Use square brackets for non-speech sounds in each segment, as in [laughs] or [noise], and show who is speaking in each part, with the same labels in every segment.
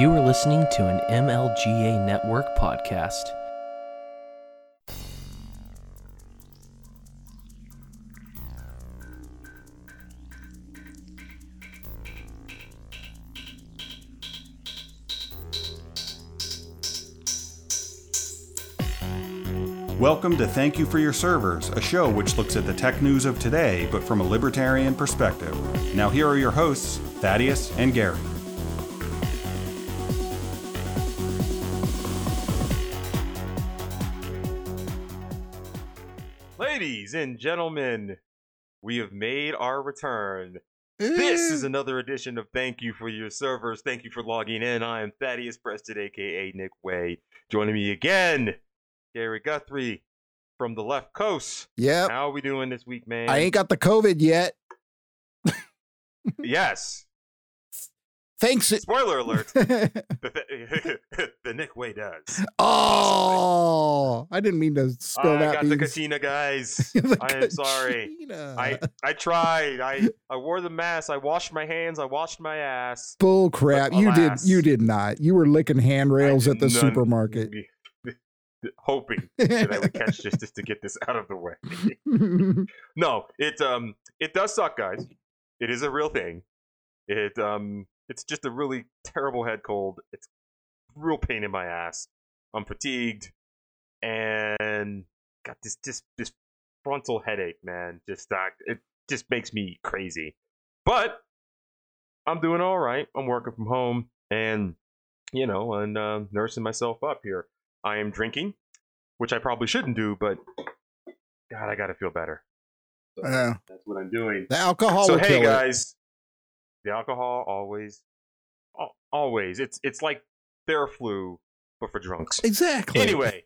Speaker 1: You are listening to an MLGA Network podcast.
Speaker 2: Welcome to Thank You for Your Servers, a show which looks at the tech news of today, but from a libertarian perspective. Now, here are your hosts, Thaddeus and Gary.
Speaker 3: Ladies and gentlemen, we have made our return. This is another edition of Thank You for Your Servers. Thank you for logging in. I am Thaddeus Preston, aka Nick Way. Joining me again, Gary Guthrie from the left coast.
Speaker 4: Yeah.
Speaker 3: How are we doing this week, man?
Speaker 4: I ain't got the COVID yet. [laughs]
Speaker 3: yes.
Speaker 4: Thanks. [laughs]
Speaker 3: Spoiler alert. the, [laughs] [laughs] the Nick Way does.
Speaker 4: oh, I didn't mean to spill
Speaker 3: I
Speaker 4: that.
Speaker 3: I got the
Speaker 4: beans.
Speaker 3: Katina, guys.
Speaker 4: The
Speaker 3: I am sorry. I I tried. I I wore the mask. I washed my hands. I washed my ass.
Speaker 4: Bull crap.
Speaker 3: But
Speaker 4: You did. You did not. You were licking handrails at the
Speaker 3: none-
Speaker 4: supermarket.
Speaker 3: hoping that I would catch this just to get this out of the way. no, it um it does suck, guys. It is a real thing. It um it's just a really terrible head cold. It's real pain in my ass. I'm fatigued and got this this this frontal headache, man. Just uh, it just makes me crazy. But I'm doing all right. I'm working from home and you know, and uh, nursing myself up here. I am drinking, which I probably shouldn't do, but God, I gotta feel better. So
Speaker 4: Yeah.
Speaker 3: that's what I'm doing.
Speaker 4: the alcohol
Speaker 3: so
Speaker 4: will
Speaker 3: hey
Speaker 4: kill it.
Speaker 3: guys, the alcohol always, always. It's it's like their flu, but for drunks.
Speaker 4: Exactly.
Speaker 3: Anyway,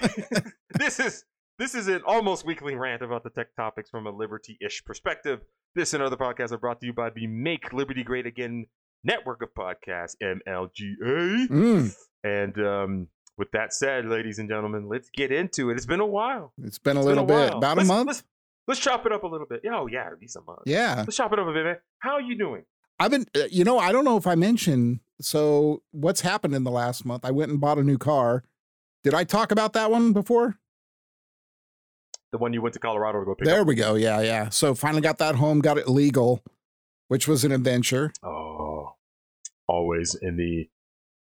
Speaker 3: [laughs] [laughs] this is this is an almost weekly rant about the tech topics from a liberty-ish perspective. This and other podcasts are brought to you by the Make Liberty Great Again network of podcasts, MLGA.
Speaker 4: Mm,
Speaker 3: And um, with that said, ladies and gentlemen, let's get into it. It's been a while.
Speaker 4: it's been a
Speaker 3: It's been
Speaker 4: little bit.
Speaker 3: while.
Speaker 4: About
Speaker 3: Let's-
Speaker 4: a month.
Speaker 3: Let's, let's chop it up a little bit. Yeah, Oh yeah, least a month.
Speaker 4: yeah.
Speaker 3: Let's chop it up a bit, man. How are you doing?
Speaker 4: I've been. uh, You know. I don't know if I mentioned. So what's happened in the last month? I went and bought a new car. Did I talk about that one before?
Speaker 3: The one you went to Colorado to go pick up.
Speaker 4: There
Speaker 3: up.
Speaker 4: we go. Yeah, yeah. So finally got that home, got it legal, which was an adventure.
Speaker 3: Oh, always in the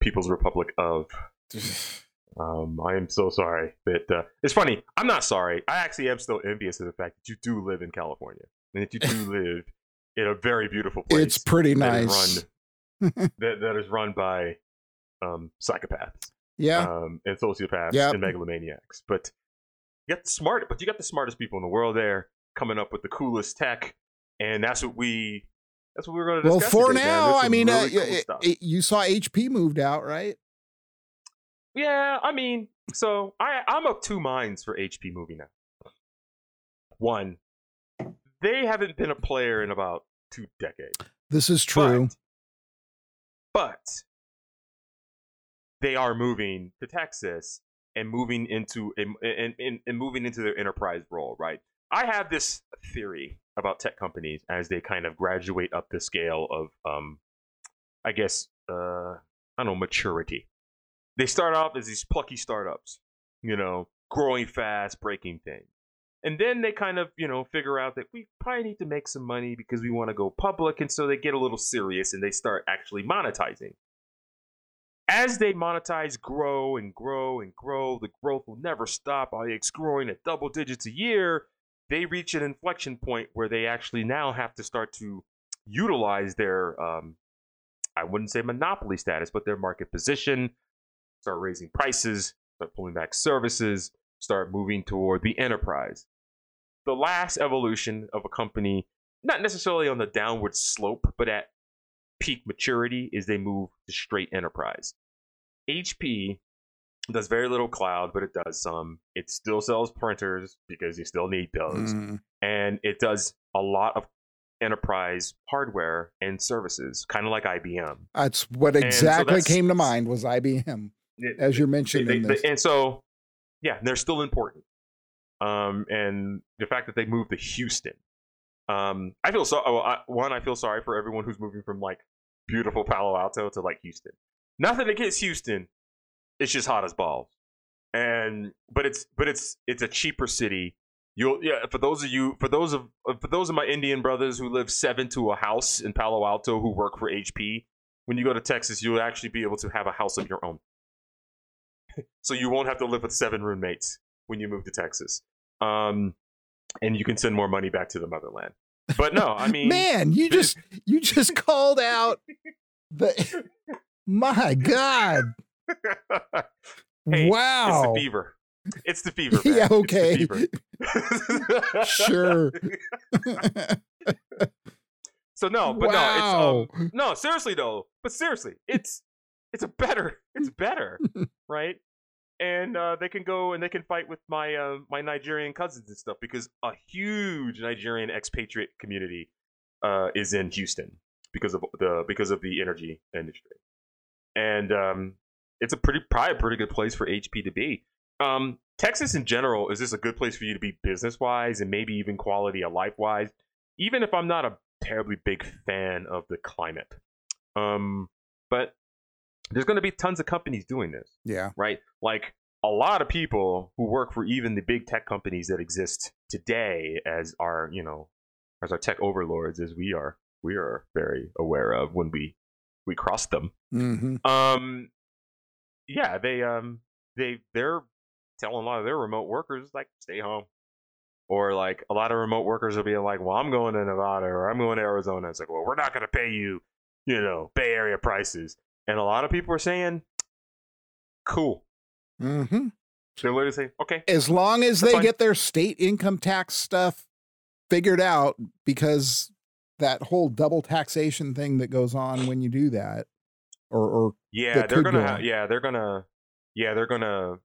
Speaker 3: People's Republic of. [sighs] [sighs] [sighs] Um, I am so sorry that uh, it's funny. I'm not sorry. I actually am still envious of the fact that you do live in California and that you do [laughs] live in a very beautiful place.
Speaker 4: it's pretty
Speaker 3: that is
Speaker 4: nice.
Speaker 3: run [laughs] that, that is run by um, psychopaths.
Speaker 4: Yeah.
Speaker 3: um, and sociopaths
Speaker 4: Yep.
Speaker 3: and megalomaniacs. But you got the smart, but you got the smartest people in the world there coming up with the coolest tech, and that's what we that's what we're going to
Speaker 4: well, for
Speaker 3: today,
Speaker 4: now, I mean, uh,
Speaker 3: cool
Speaker 4: y-
Speaker 3: stuff.
Speaker 4: y- you saw HP moved out, right?
Speaker 3: Yeah, I mean, so I I'm of two minds for HP movie now. One, they haven't been a player in about two decades.
Speaker 4: This is true.
Speaker 3: But, but they are moving to Texas and moving into and, and, and, and moving into their enterprise role, right? I have this theory about tech companies as they kind of graduate up the scale of, um, I guess, uh, I don't know, maturity. They start off as these plucky startups, you know, growing fast, breaking things. And then they kind of, you know, figure out that we probably need to make some money because we want to go public. And so they get a little serious and they start actually monetizing. As they monetize, grow and grow and grow, the growth will never stop. It's growing at double digits a year. They reach an inflection point where they actually now have to start to utilize their, um, I wouldn't say monopoly status, but their market position, start raising prices, start pulling back services, start moving toward the enterprise. The last evolution of a company, not necessarily on the downward slope, but at peak maturity, is they move to straight enterprise. HP does very little cloud, but it does some. It still sells printers because you still need those.
Speaker 4: Mm.
Speaker 3: And it does a lot of enterprise hardware and services, kind of like IBM.
Speaker 4: That's what
Speaker 3: And so
Speaker 4: exactly
Speaker 3: that's-
Speaker 4: came to mind was IBM,
Speaker 3: It-
Speaker 4: as you're mentioning
Speaker 3: they- they-
Speaker 4: this.
Speaker 3: and so yeah they're still important um and the fact that they moved to houston um i feel so oh, I, one i feel sorry for everyone who's moving from like beautiful palo alto to like houston nothing against Houston. It's just hot as balls, and but it's but it's it's a cheaper city. You'll yeah for those of you for those of for those of my Indian brothers who live seven to a house in Palo Alto who work for HP. When you go to Texas, you'll actually be able to have a house of your own. So you won't have to live with seven roommates when you move to Texas. Um, and you can send more money back to the motherland. But no, I [laughs] mean,
Speaker 4: Man, you just you just called out the [laughs] my God. [laughs]
Speaker 3: Hey,
Speaker 4: wow.
Speaker 3: it's the fever. It's the fever.
Speaker 4: Yeah,
Speaker 3: man. The
Speaker 4: okay.
Speaker 3: fever.
Speaker 4: Sure.
Speaker 3: so no, but
Speaker 4: wow.
Speaker 3: no, it's um, no, seriously though. But seriously, it's it's a better, [laughs] it's better, [laughs] right? And uh, they can go and they can fight with my uh, my Nigerian cousins and stuff because a huge Nigerian expatriate community uh, is in Houston because of the because of the energy industry, and um, it's a pretty probably a pretty good place for HP to be. Um, Texas in general is this a good place for you to be business wise and maybe even quality of life wise, even if I'm not a terribly big fan of the climate. Um, but there's going to be tons of companies doing this,
Speaker 4: yeah.
Speaker 3: right? Like a lot of people who work for even the big tech companies that exist today as our, you know, as our tech overlords, as we are, we are very aware of when we we cross them.
Speaker 4: hmm
Speaker 3: Um, yeah, they um they they're telling a lot of their remote workers like stay home, or like a lot of remote workers will be like, well, I'm going to Nevada or I'm going to Arizona. It's like, well, we're not going to pay you, you know, Bay Area prices, and a lot of people are saying, cool.
Speaker 4: Mm-hmm.
Speaker 3: They're literally saying, okay,
Speaker 4: As long as they
Speaker 3: fine.
Speaker 4: get their state income tax stuff figured out, because that whole double taxation thing that goes on when you do that, or or
Speaker 3: yeah, they're gonna, ha- yeah, they're gonna, yeah, they're gonna.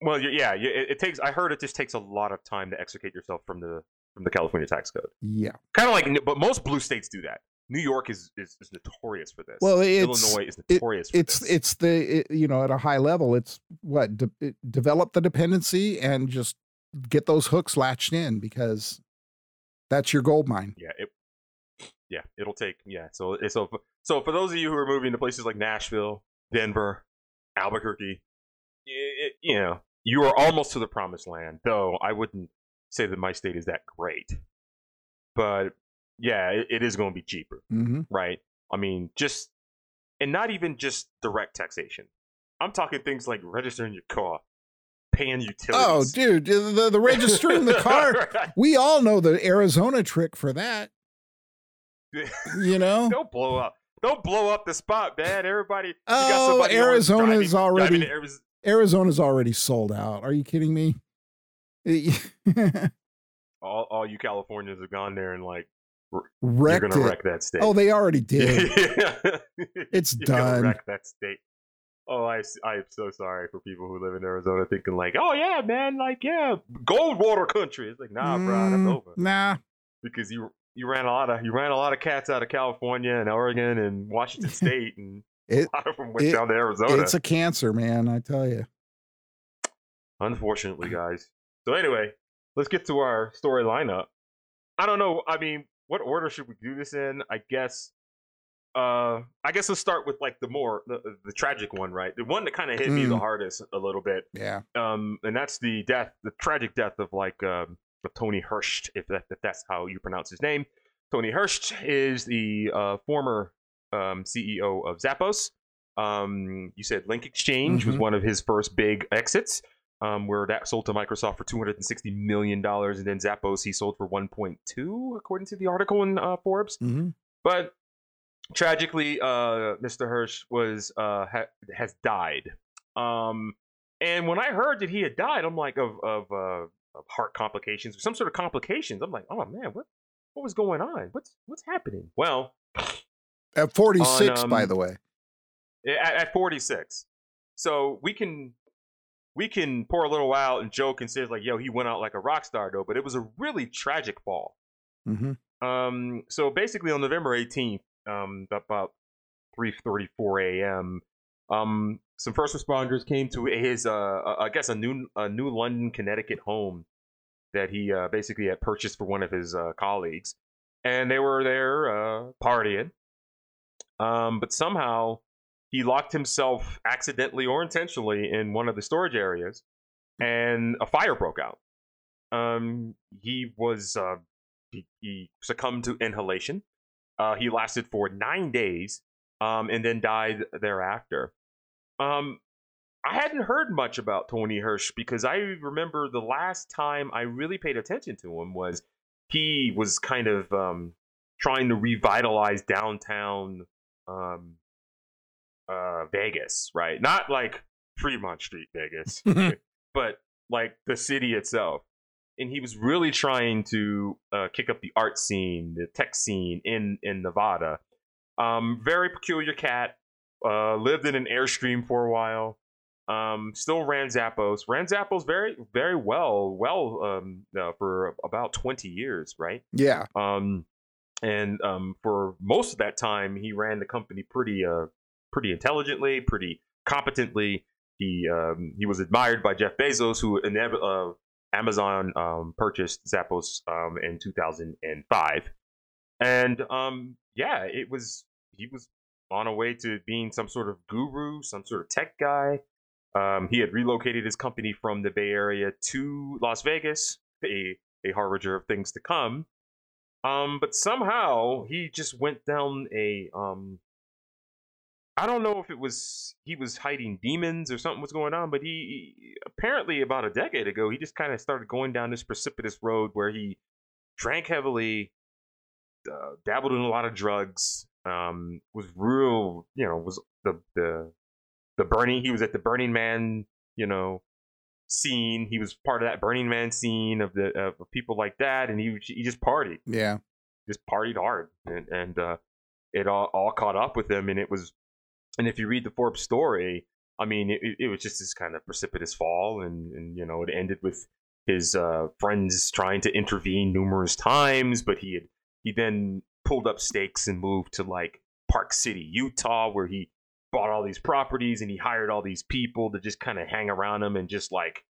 Speaker 3: Well, yeah, it, it takes. I heard it just takes a lot of time to extricate yourself from the from the California tax code.
Speaker 4: yeah.
Speaker 3: kind of like but most blue states do that new york is is, is notorious for this.
Speaker 4: Well, it's-
Speaker 3: illinois is
Speaker 4: it-
Speaker 3: notorious for
Speaker 4: it's
Speaker 3: this.
Speaker 4: it's the it, you know at a high level it's what de- it- develop the dependency and just get those hooks latched in because that's your gold mine.
Speaker 3: Yeah it yeah it'll take yeah so it- so for, so for those of you who are moving to places like nashville denver albuquerque it, you know you are almost to the promised land though i wouldn't say that my state is that great. But yeah it, it is going to be cheaper
Speaker 4: hmm
Speaker 3: right? I mean, just and not even just direct taxation. I'm talking things like registering your car, paying utilities.
Speaker 4: oh dude the, the registering the [laughs] car we all know the arizona trick for that [laughs] you know
Speaker 3: Don't blow up. Don't blow up the spot, man. Everybody.
Speaker 4: Oh, Arizona's
Speaker 3: driving-
Speaker 4: already-
Speaker 3: driving to
Speaker 4: arizona's already sold out are you kidding me [laughs]
Speaker 3: all, all you Californians have gone there and like you're gonna
Speaker 4: it
Speaker 3: wreck that state.
Speaker 4: oh they already did [laughs] It's done.
Speaker 3: Wreck that state. Oh, I, I'm so sorry for people who live in Arizona thinking like, oh yeah, man, like yeah, Goldwater country. It's like, nah, bro,
Speaker 4: Mm,
Speaker 3: that's over.
Speaker 4: nah
Speaker 3: because you you ran a lot of you ran a lot of cats out of California and Oregon and Washington [laughs] State and
Speaker 4: It-
Speaker 3: a lot of them went
Speaker 4: it-
Speaker 3: down to Arizona.
Speaker 4: it's a cancer man i tell you
Speaker 3: Unfortunately, guys. So anyway, let's get to our story lineup. I don't know. I mean, what order should we do this in? I guess. Uh, I guess let's start with like the more the, the tragic one, right? The one that kind of hit me the
Speaker 4: Mm.
Speaker 3: hardest a little bit.
Speaker 4: yeah
Speaker 3: Um, and that's the death, the tragic death of like um, of Tony Hurst, if that if that's how you pronounce his name. Tony Hurst is the uh, former um, CEO of Zappos. Um, you said LinkExchange was
Speaker 4: Mhm.
Speaker 3: one of his first big exits, um, where that sold to Microsoft for two hundred and sixty million dollars, and then Zappos he sold for one point two, according to the article in uh, Forbes.
Speaker 4: hmm
Speaker 3: But tragically, uh, Mr. Hirsch was uh, ha- has died. Um, and when I heard that he had died, I'm like of of, uh, of heart complications or some sort of complications. I'm like, oh man, what what was going on? What's what's happening? Well,
Speaker 4: At 46,
Speaker 3: On,
Speaker 4: by
Speaker 3: um,
Speaker 4: the way.
Speaker 3: at, at 46, so we can we can pour a little out and joke and say like, yo, he went out like a rock star though, but it was a really tragic fall.
Speaker 4: hmm
Speaker 3: Um, so basically on November 18th, um, about 3:34 a.m., um, some first responders came to his, uh, uh, I guess a new, a New London, Connecticut home that he uh, basically had purchased for one of his uh, colleagues, and they were there uh, partying. Um, but somehow he locked himself accidentally or intentionally in one of the storage areas, and a fire broke out. Um, he was uh, he, he succumbed to inhalation. Uh, he lasted for nine days, um, and then died thereafter. Um, I hadn't heard much about Tony Hirsch because I remember the last time I really paid attention to him was he was kind of um, trying to revitalize downtown um, uh, Vegas, right? Not like Fremont Street, Vegas, [laughs] but like the city itself. And he was really trying to uh, kick up the art scene, the tech scene in in Nevada. Um, very peculiar cat. Uh, lived in an airstream for a while. Um, still ran Zappos. Ran Zappos very very well, well um, uh, for about twenty years, right?
Speaker 4: Yeah.
Speaker 3: Um, and um, for most of that time, he ran the company pretty uh, pretty intelligently, pretty competently. He um, he was admired by Jeff Bezos, who uh, Amazon um, purchased Zappos um, in 2005, and um, yeah, it was he was on a way to being some sort of guru, some sort of tech guy. Um, he had relocated his company from the Bay Area to Las Vegas, a a harbinger of things to come. Um, but somehow he just went down a um, I don't know if it was he was hiding demons or something was going on, but he, he apparently about a decade ago he just kind of started going down this precipitous road where he drank heavily, uh, dabbled in a lot of drugs, um, was real, you know, was the the the Burning. He was at the Burning Man, you know, scene. He was part of that Burning Man scene of the of people like that, and he he just partied,
Speaker 4: Yeah.
Speaker 3: just partied hard, and and uh, it all all caught up with him, and it was, and if you read the Forbes story, I mean, it, it was just this kind of precipitous fall, and and you know, it ended with his uh, friends trying to intervene numerous times, but he had he then pulled up stakes and moved to like Park City, Utah, where he bought all these properties and he hired all these people to just kind of hang around him and just like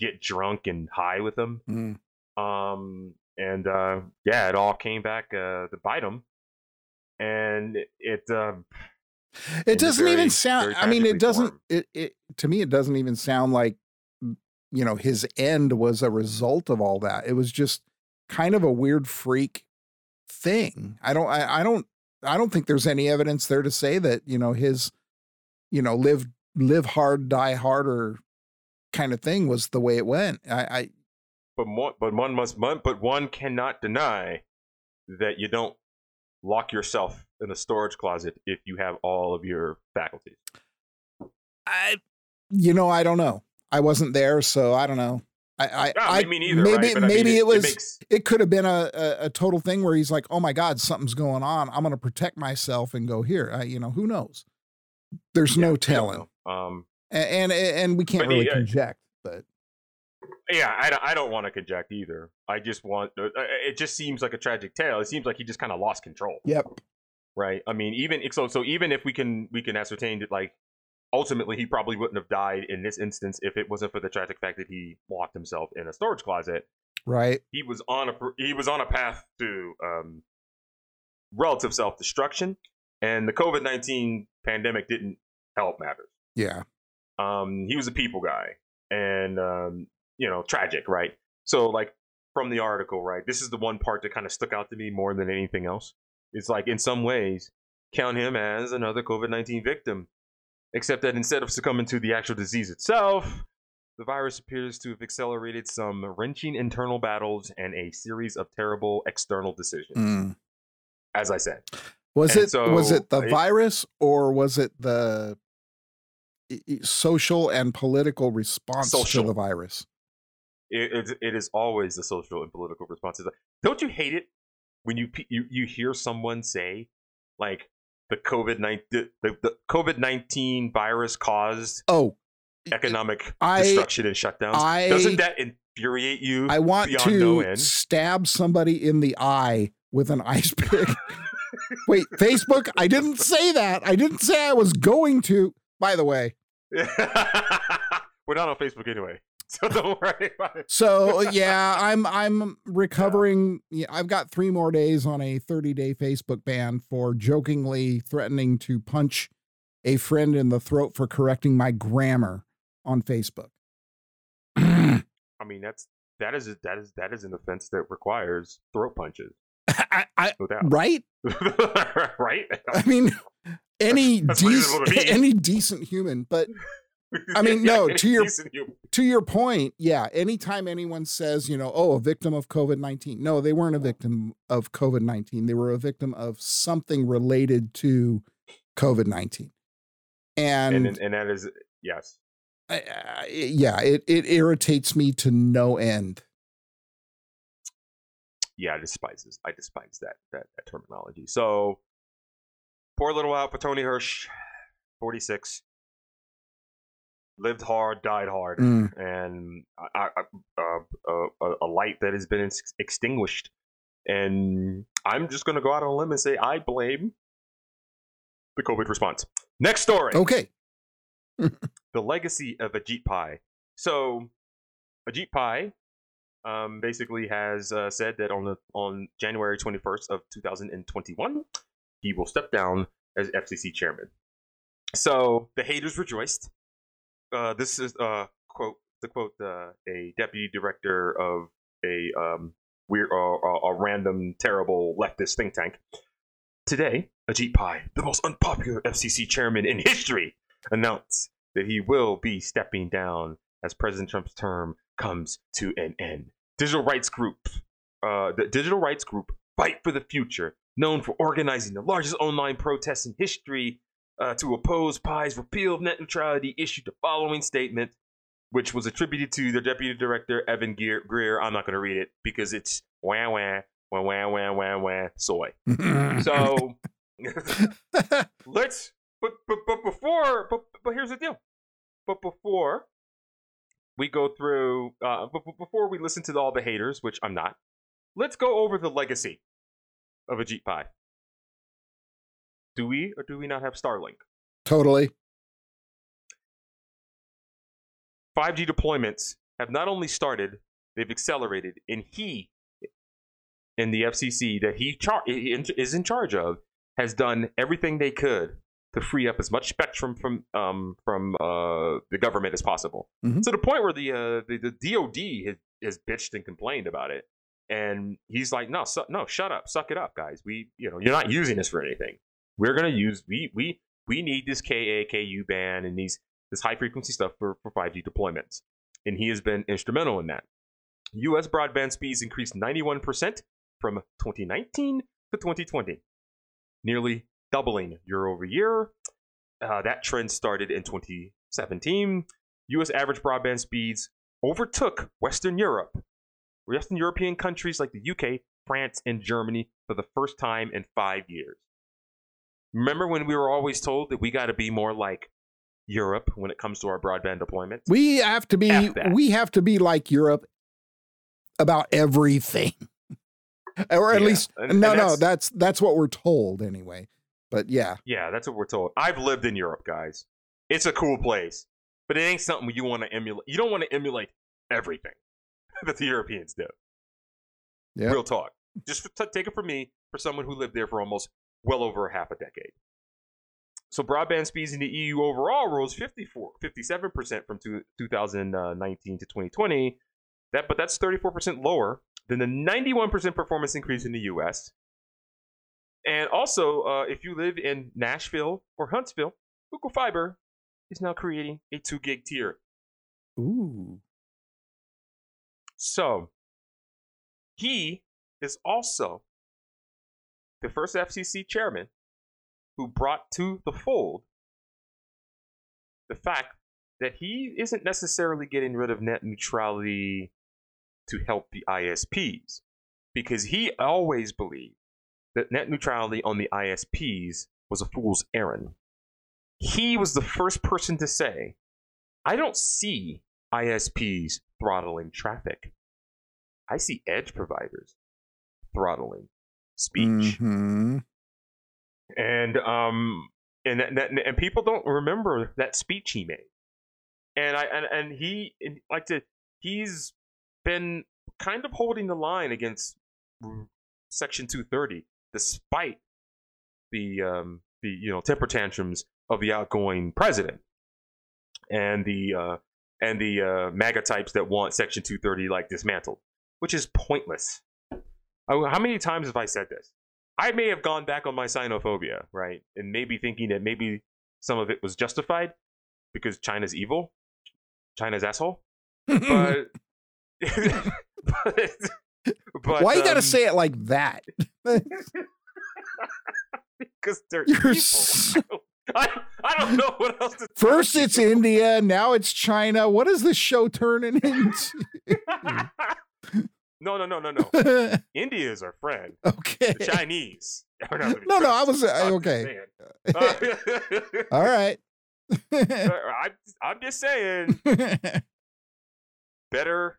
Speaker 3: get drunk and high with him.
Speaker 4: Mm.
Speaker 3: Um, and uh, yeah, it all came back uh, to bite him. And it, um,
Speaker 4: It doesn't
Speaker 3: very-
Speaker 4: even sound. I mean, it doesn't. It, it to me, it doesn't even sound like you know his end was a result of all that. It was just kind of a weird freak thing. I don't. I, I don't. I don't think there's any evidence there to say that you know his, you know, live live hard, die harder kind of thing was the way it went. I, I
Speaker 3: but one, but one must, but one cannot deny that you don't lock yourself in a storage closet if you have all of your faculties.
Speaker 4: I, you know, I don't know. I wasn't there, so I don't know. I, I,
Speaker 3: No,
Speaker 4: I
Speaker 3: me neither.
Speaker 4: maybe,
Speaker 3: right? But I mean,
Speaker 4: maybe it, was.
Speaker 3: makes,
Speaker 4: it could have been a, a, a total thing where he's like, "Oh my God, something's going on. I'm going to protect myself and go here." I, you know, who knows? There's
Speaker 3: yeah,
Speaker 4: no telling.
Speaker 3: Um,
Speaker 4: and, and and we can't really conject. But
Speaker 3: Yeah, I, don't- I don't want to conject either. I just want. uh, It just seems like a tragic tale. It seems like he just kind of lost control,
Speaker 4: yep,
Speaker 3: right? I mean, even so, so even if we can we can ascertain that like ultimately he probably wouldn't have died in this instance if it wasn't for the tragic fact that he locked himself in a storage closet.
Speaker 4: right,
Speaker 3: He was on a he was on a path to um, relative self destruction, and the COVID nineteen pandemic didn't help matters.
Speaker 4: yeah,
Speaker 3: um, he was a people guy and um, you know tragic right so like from the article right this is the one part that kind of stuck out to me more than anything else it's like in some ways count him as another covid-19 victim except that instead of succumbing to the actual disease itself the virus appears to have accelerated some wrenching internal battles and a series of terrible external decisions
Speaker 4: Mm.
Speaker 3: as i said
Speaker 4: Was
Speaker 3: And
Speaker 4: it was it the
Speaker 3: it-
Speaker 4: virus or was it the social and political response to
Speaker 3: Social.
Speaker 4: the virus?
Speaker 3: it, it, it is always the social and political responses. Don't you hate it when you you, you hear someone say like the COVID nineteen the, the, the COVID nineteen virus caused
Speaker 4: Oh,
Speaker 3: economic
Speaker 4: I-
Speaker 3: destruction and shutdowns?
Speaker 4: I-
Speaker 3: Doesn't that infuriate you?
Speaker 4: I want to
Speaker 3: no end?
Speaker 4: stab somebody in the eye with an ice pick. [laughs] Wait, Facebook? I didn't say that. I didn't say I was going to. By the way, [laughs]
Speaker 3: We're not on Facebook anyway, [laughs] so don't worry about it.
Speaker 4: so [laughs] yeah, I'm I'm recovering. Yeah, I've got three more days on a 30 day Facebook ban for jokingly threatening to punch a friend in the throat for correcting my grammar on Facebook. [clears throat]
Speaker 3: I mean, that's that is that is that is an offense that requires throat punches, [laughs]
Speaker 4: I, I,
Speaker 3: no
Speaker 4: right?
Speaker 3: right?
Speaker 4: I mean, any
Speaker 3: That's reasonable to
Speaker 4: dec-
Speaker 3: me.
Speaker 4: any decent human, but [laughs] I mean, no, to your- to your point, yeah, anytime anyone says, you know, oh, a victim of COVID 19, no, they weren't a victim of COVID 19. They were a victim of something related to COVID 19. And,
Speaker 3: and and, and that is yes.
Speaker 4: I- I- yeah, it, it irritates me to no end.
Speaker 3: yeah, I despise this. I despise that, that that terminology. So poor little out for Tony Hirsch, forty six. Lived hard, died hard,
Speaker 4: Mm.
Speaker 3: and I, I, uh, uh, a light that has been ex- extinguished. And I'm just going to go out on a limb and say I blame the COVID response. Next story
Speaker 4: Okay. [laughs]
Speaker 3: the legacy of Ajit Pai. So, Ajit Pai um, basically has uh, said that on the on January 21st of 2021, he will step down as FCC chairman. So the haters rejoiced. Uh, this is uh, quote to quote uh, a deputy director of a um, weird, a random, terrible leftist think tank. Today, Ajit Pai, the most unpopular FCC chairman in history, announced that he will be stepping down as President Trump's term comes to an end. Digital rights group, uh, the digital rights group Fight for the Future, known for organizing the largest online protests in history uh, to oppose Pai's repeal of net neutrality, issued the following statement, which was attributed to the deputy director Evan Gear- Greer. I'm not going to read it because it's wah wah wah wah wah wah wah soy. [laughs] So [laughs] let's but but but before but but here's the deal but before we go through uh but, but before we listen to all the haters which i'm not let's go over the legacy of Ajit Pai. Do we or do we not have starlink
Speaker 4: totally.
Speaker 3: 5g deployments have not only started they've accelerated and he in the fcc that he char- is in charge of has done everything they could to free up as much spectrum from um, from uh, the government as possible.
Speaker 4: Mhm.
Speaker 3: To the point where the uh, the, the DoD has, has bitched and complained about it, and he's like, "No, su- no, shut up, suck it up, guys. We, you know, you're not using this for anything. We're gonna use we we we need this KAKU band and these this high frequency stuff for for 5G deployments." And he has been instrumental in that. U.S. broadband speeds increased 91% from 2019 to 2020 nearly doubling year over year. Uh, that trend started in 2017. U.S. average broadband speeds overtook Western Europe, Western European countries like the UK, France, and Germany for the first time in five years. Remember when we were always told that we got to be more like Europe when it comes to our broadband deployment?
Speaker 4: We have to be we have to be like Europe about everything. [laughs] or at
Speaker 3: Yeah,
Speaker 4: least
Speaker 3: and-
Speaker 4: no
Speaker 3: and
Speaker 4: no
Speaker 3: that's-
Speaker 4: that's that's what we're told anyway. But yeah.
Speaker 3: Yeah, that's what we're told. I've lived in Europe, guys. It's a cool place, but it ain't something you want to emulate. You don't want to emulate everything [laughs] that the Europeans do.
Speaker 4: Yeah.
Speaker 3: Real talk. Just t- take it from me, for someone who lived there for almost well over half a decade. So broadband speeds in the EU overall rose 54, 57% from two, 2019 to 2020. That, but that's 34% lower than the 91% performance increase in the US. And also, uh, if you live in Nashville or Huntsville, Google Fiber is now creating a 2 gig tier.
Speaker 4: Ooh.
Speaker 3: So, he is also the first FCC chairman who brought to the fold the fact that he isn't necessarily getting rid of net neutrality to help the ISPs, because he always believed that net neutrality on the ISPs was a fool's errand. He was the first person to say, I don't see ISPs throttling traffic. I see edge providers throttling speech.
Speaker 4: Mhm.
Speaker 3: And um and that, that- and people don't remember that speech he made. And I and, and he like to he's been kind of holding the line against section 230 despite the um the you know temper tantrums of the outgoing president and the uh, and the uh, MAGA types that want Section 230 like dismantled, which is pointless. How many times have I said this? I may have gone back on my xenophobia, right, and maybe thinking that maybe some of it was justified because China's evil, China's asshole, but. [laughs] [laughs] but, but
Speaker 4: Why you gotta
Speaker 3: um,
Speaker 4: say it like that? [laughs]
Speaker 3: because they're
Speaker 4: You're
Speaker 3: evil.
Speaker 4: so-
Speaker 3: I, I don't know what else to
Speaker 4: First it's. India, now it's China. What is this show turning into?
Speaker 3: No, no, no, no, no. [laughs] India is our friend.
Speaker 4: okay.
Speaker 3: The Chinese. [laughs] are not
Speaker 4: No, no, I was- uh, okay. [laughs]
Speaker 3: Uh,
Speaker 4: All right.
Speaker 3: I'm, I'm just saying, better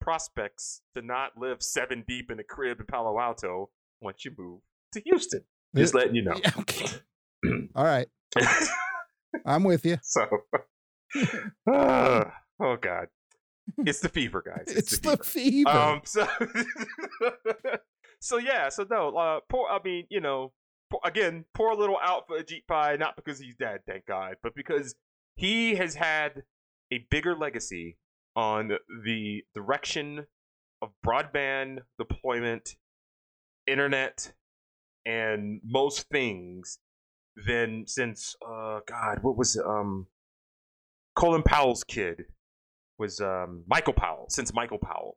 Speaker 3: prospects to not live seven deep in a crib in Palo Alto once you move to Houston. Just letting you know.
Speaker 4: Yeah, okay. All right. I'm with you.
Speaker 3: so, uh, oh god, it's the fever, guys. It's,
Speaker 4: It's,
Speaker 3: the,
Speaker 4: the
Speaker 3: fever.
Speaker 4: fever.
Speaker 3: Um, so, [laughs] so yeah, so no, uh, poor. I mean, you know, poor, again, poor little Alpha Ajit Pai, not because he's dead, thank God, but because he has had a bigger legacy on the direction of broadband deployment, internet, and most things than since uh God, what was it? um Colin Powell's kid was um Michael Powell since Michael Powell.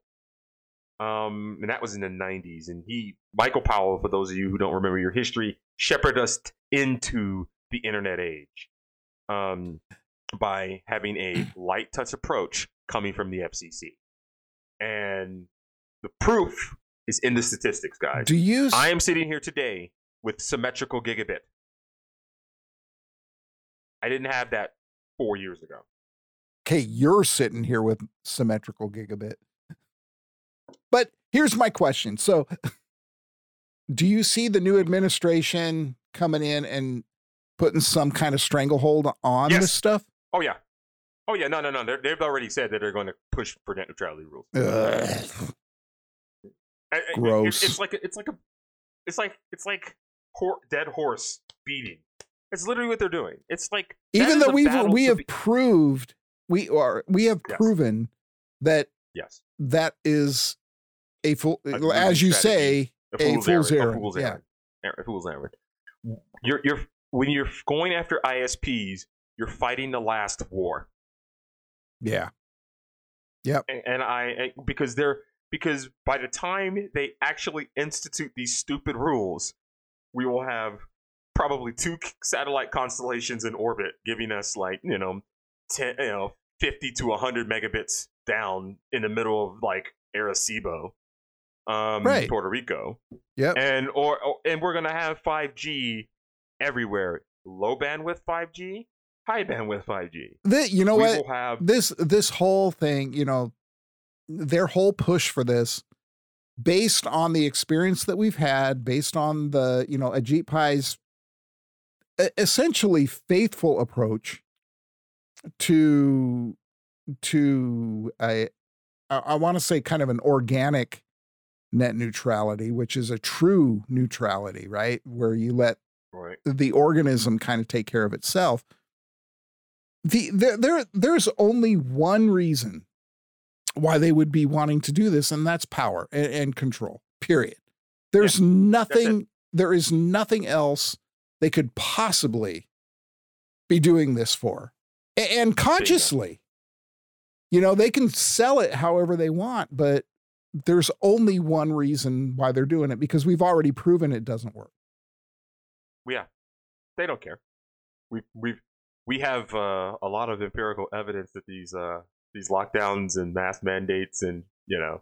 Speaker 3: Um, and that was in the 90s. And he, Michael Powell, for those of you who don't remember your history, shepherded us into the internet age um, by having a [clears throat] light touch approach coming from the FCC. And the proof is in the statistics, guys.
Speaker 4: Do you? s-
Speaker 3: I am sitting here today with symmetrical gigabit. I didn't have that four years ago.
Speaker 4: Okay, you're sitting here with symmetrical gigabit. But here's my question. So, [laughs] do you see the new administration coming in and putting some kind of stranglehold on
Speaker 3: Yes.
Speaker 4: this stuff?
Speaker 3: Oh yeah, oh yeah. No, no, no. They're, they've already said that they're going to push for net neutrality rules.
Speaker 4: Ugh.
Speaker 3: I- it-
Speaker 4: Gross.
Speaker 3: it's like a, it's like a it's like it's like hor- dead horse beating. It's literally what they're doing. It's like
Speaker 4: Even though we've we have
Speaker 3: be-
Speaker 4: proved we are we have
Speaker 3: Yes.
Speaker 4: proven that
Speaker 3: yes
Speaker 4: that is a full
Speaker 3: A
Speaker 4: as you
Speaker 3: strategy.
Speaker 4: say
Speaker 3: a
Speaker 4: a
Speaker 3: fool's,
Speaker 4: fool's
Speaker 3: errand.
Speaker 4: errand,
Speaker 3: A fool's
Speaker 4: yeah.
Speaker 3: errand. Er- A fool's errand. You're you're when you're going after ISPs, you're fighting the last war.
Speaker 4: yeah
Speaker 3: and, and I I- because they're because by the time they actually institute these stupid rules, we will have probably two satellite constellations in orbit, giving us like you know, 10, you know, fifty to hundred megabits down in the middle of like Arecibo, um,
Speaker 4: Right.
Speaker 3: Puerto Rico,
Speaker 4: Yep.
Speaker 3: and or, or and we're gonna have five G everywhere, low bandwidth five G, high bandwidth five G.
Speaker 4: The- you know
Speaker 3: we
Speaker 4: what
Speaker 3: have
Speaker 4: this this whole thing you know their whole push for this based on the experience that we've had based on the you know ajit pai's essentially faithful approach to to a i, I want to say kind of an organic net neutrality which is a true neutrality right where you let
Speaker 3: right.
Speaker 4: the organism kind of take care of itself. The there, there there's only one reason why they would be wanting to do this, and that's power and, and control. Period. There's nothing. There is nothing else they could possibly be doing this for, and consciously. You know, they can sell it however they want, but there's only one reason why they're doing it because we've already proven it doesn't work.
Speaker 3: Yeah, they don't care. We we we have uh, a lot of empirical evidence that these uh, these lockdowns and mask mandates and you know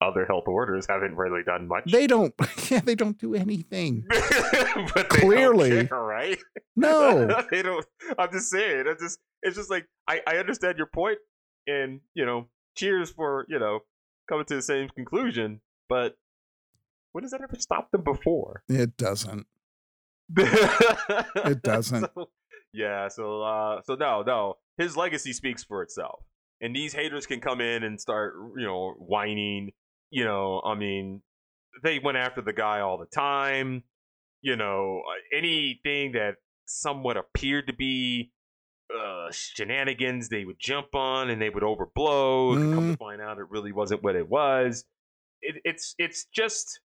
Speaker 3: other health orders haven't really done much.
Speaker 4: They don't. [laughs] Yeah, they don't do anything. [laughs]
Speaker 3: but they
Speaker 4: Clearly.
Speaker 3: care, right?
Speaker 4: No. [laughs]
Speaker 3: they don't. I'm just saying. It's just it's just like I I understand your point, and you know, cheers for you know coming to the same conclusion, but. When does that ever stop them before?
Speaker 4: It doesn't. [laughs]
Speaker 3: it
Speaker 4: doesn't.
Speaker 3: yeah, so uh so no, no. His legacy speaks for itself. And these haters can come in and start, you know, whining, you know, I mean, they went after the guy all the time. You know, anything that somewhat appeared to be uh, shenanigans they would jump on and they would overblow. and Come to find out, it really wasn't what it was. It, it's it's just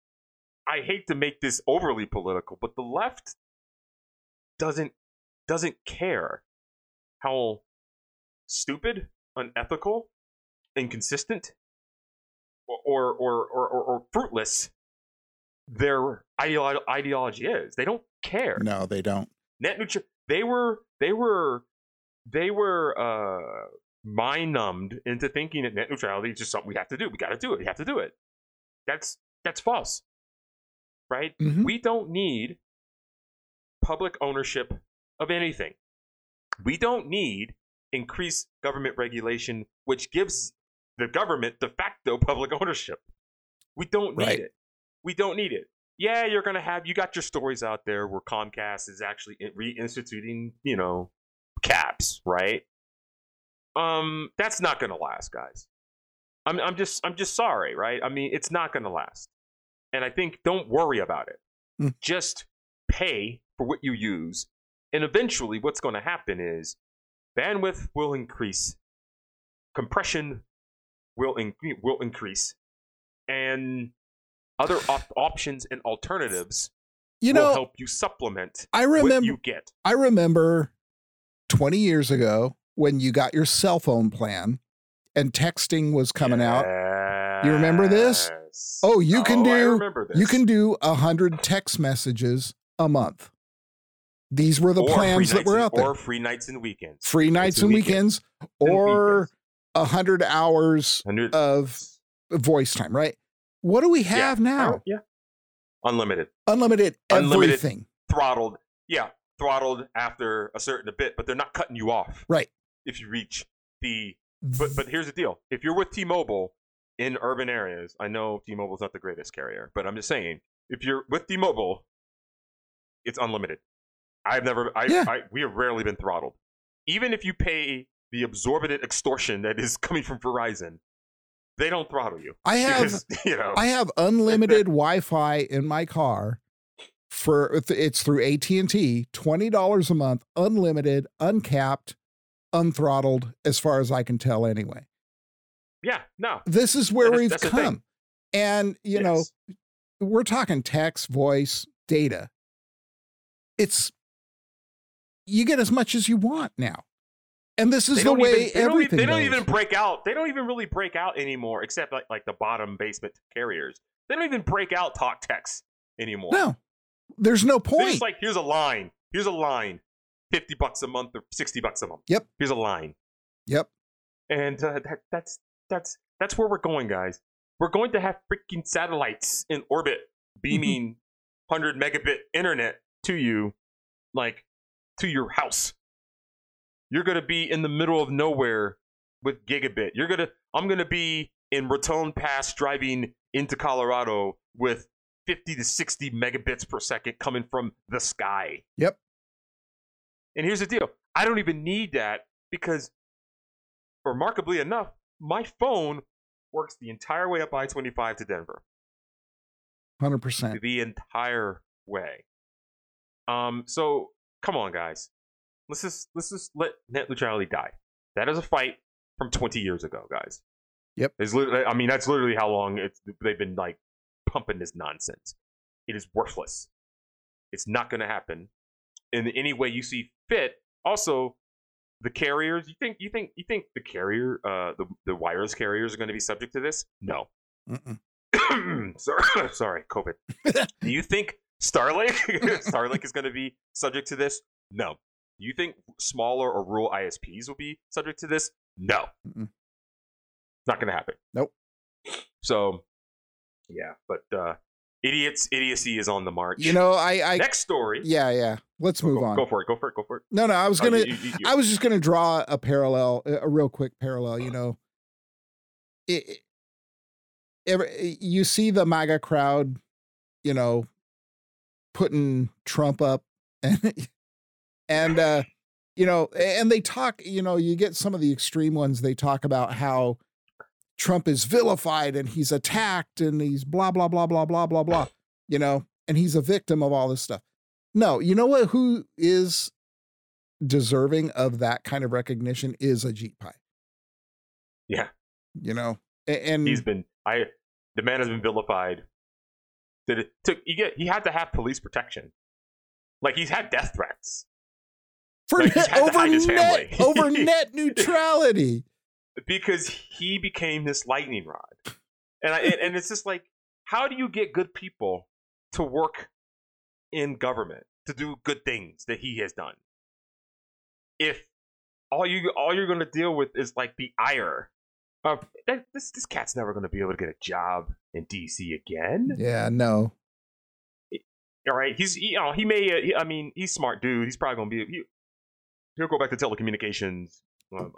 Speaker 3: I hate to make this overly political, but the left doesn't doesn't care how stupid, unethical, inconsistent, or or or or, or, fruitless their ideolo- ideology is. They don't care.
Speaker 4: No, they don't.
Speaker 3: Net neutral. They were they were they were uh, mind numbed into thinking that net neutrality is just something we have to do. We got to do it. We have to do it. That's that's false, right?
Speaker 4: Mhm.
Speaker 3: We don't need public ownership of anything. We don't need increased government regulation, which gives the government de facto public [laughs] ownership. We don't need
Speaker 4: Right.
Speaker 3: it. We don't need it. Yeah, you're gonna have you got your stories out there where Comcast is actually in- reinstituting, you know, caps, right? Um, that's not gonna last, guys. I'm I'm just I'm just sorry, right? I mean, it's not gonna last, and I think don't worry about it.
Speaker 4: Mm.
Speaker 3: Just pay for what you use, and eventually, what's going to happen is bandwidth will increase, compression will in- will increase, and other op- options and alternatives
Speaker 4: You
Speaker 3: will
Speaker 4: know,
Speaker 3: help you supplement
Speaker 4: I
Speaker 3: what
Speaker 4: remember
Speaker 3: you get.
Speaker 4: I remember 20 years ago when you got your cell phone plan and texting was coming out. You remember this? Oh, you can
Speaker 3: oh,
Speaker 4: do- You can do a hundred text messages a month. These were the
Speaker 3: Or
Speaker 4: plans that were out there.
Speaker 3: or free nights and weekends.
Speaker 4: Free nights
Speaker 3: and
Speaker 4: and weekends, or a hundred hours
Speaker 3: Hundred
Speaker 4: of voice time, right? What do we have
Speaker 3: yeah.
Speaker 4: now?
Speaker 3: Oh, yeah, unlimited,
Speaker 4: Unlimited,
Speaker 3: Unlimited.
Speaker 4: everything.
Speaker 3: throttled. Yeah, throttled after a certain bit, but they're not cutting you off.
Speaker 4: Right.
Speaker 3: If you reach the But but here's the deal: if you're with T-Mobile in urban areas, I know T-Mobile's not the greatest carrier, but I'm just saying, if you're with T-Mobile, it's unlimited. I've never, I,
Speaker 4: Yeah.
Speaker 3: I we have rarely been throttled. Even if you pay the exorbitant extortion that is [laughs] coming from Verizon, they don't throttle you.
Speaker 4: I have
Speaker 3: Because, [laughs] you know,
Speaker 4: I have unlimited [laughs] Wi-Fi in my car for it's through AT&T, $20 a month, unlimited, uncapped, unthrottled as far as I can tell anyway.
Speaker 3: yeah, no,
Speaker 4: This is where
Speaker 3: That's-
Speaker 4: we've
Speaker 3: that's
Speaker 4: come. And you know, we're talking text, voice, data. It's you get as much as you want now. And this is the way
Speaker 3: even, they don't,
Speaker 4: everything
Speaker 3: even, they don't
Speaker 4: goes.
Speaker 3: even break out. They don't even really break out anymore, except like like the bottom basement carriers. They don't even break out talk text anymore.
Speaker 4: No. There's no point.
Speaker 3: just like, here's a line. Here's a line. 50 bucks a month or 60 bucks a month.
Speaker 4: Yep.
Speaker 3: Here's a line.
Speaker 4: yep.
Speaker 3: And uh, that, that's that's that's where we're going, guys. We're going to have freaking satellites in orbit beaming 100 megabit internet to you, like to your house. You're gonna be in the middle of nowhere with gigabit. You're gonna. I'm gonna be in Raton Pass driving into Colorado with 50 to 60 megabits per second coming from the sky.
Speaker 4: Yep.
Speaker 3: And here's the deal I don't even need that because, remarkably enough, my phone works the entire way up I 25 to Denver.
Speaker 4: 100%.
Speaker 3: The entire way. Um, so come on, guys. Let's just let's just let net neutrality die. That is a fight from 20 years ago, guys.
Speaker 4: Yep.
Speaker 3: Literally, I mean, that's literally how long it's they've been like pumping this nonsense. It is worthless. It's not going to happen in any way you see fit. Also, the carriers. You think you think you think the carrier, uh, the the wireless carriers are going to be subject to this? No. [clears throat] Sorry, [coughs] sorry, COVID. [laughs] Do you think Starlink [laughs] Starlink is going to be subject to this? No. Do you think smaller or rural ISPs will be subject to this? No.
Speaker 4: Mm-mm.
Speaker 3: Not going to happen.
Speaker 4: Nope.
Speaker 3: So, yeah, but uh idiots idiocy is on the march.
Speaker 4: You know, I I
Speaker 3: next story.
Speaker 4: yeah, yeah. Let's move
Speaker 3: go,
Speaker 4: on.
Speaker 3: Go for it. Go for it. Go for it.
Speaker 4: No, no, I was
Speaker 3: Oh,
Speaker 4: going to
Speaker 3: you- you- you-
Speaker 4: I was just to draw a parallel, a a real quick parallel. You know, it, it- every, you see the MAGA crowd, you know, putting Trump up, [laughs] and and uh, you know, and they talk. You know, you get some of the extreme ones. They talk about how Trump is vilified and he's attacked and he's blah blah blah blah blah blah blah. You know, and he's a victim of all this stuff. No, you know what? Who is deserving of that kind of recognition is Ajit Pai.
Speaker 3: Yeah.
Speaker 4: You know, A- and
Speaker 3: He's been I the man has been vilified. That it took you get he had to have police protection. Like he's had death threats.
Speaker 4: for
Speaker 3: like,
Speaker 4: net, over net over [laughs] net neutrality.
Speaker 3: Because he became this lightning rod. And I, and, and it's just like, how do you get good people to work in government to do good things that he has done? If all you all you're going to deal with is like the ire of that, this this cat's never going to be able to get a job in D.C. again.
Speaker 4: Yeah, no.
Speaker 3: All right, he's you know he may uh, he, I mean he's smart dude. He's probably going to be he, he'll go back to telecommunications,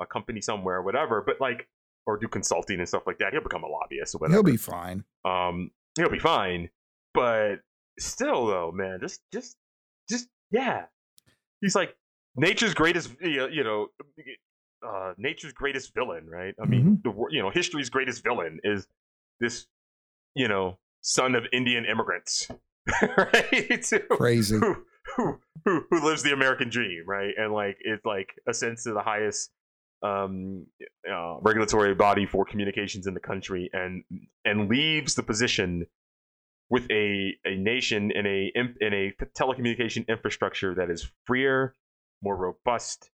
Speaker 3: a company somewhere, whatever. But like or do consulting and stuff like that. He'll become a lobbyist or whatever.
Speaker 4: He'll be fine.
Speaker 3: um he'll be fine. But still though, man, just just just yeah. He's like nature's greatest you know uh nature's greatest villain, right? I mean, the you know, history's greatest villain is this you know, son of Indian immigrants. [laughs] right?
Speaker 4: Crazy.
Speaker 3: who, who who who lives the American dream, right? And like it's like ascends to the highest um, uh, regulatory body for communications in the country, and and leaves the position with a a nation in a in a telecommunication infrastructure that is freer, more robust,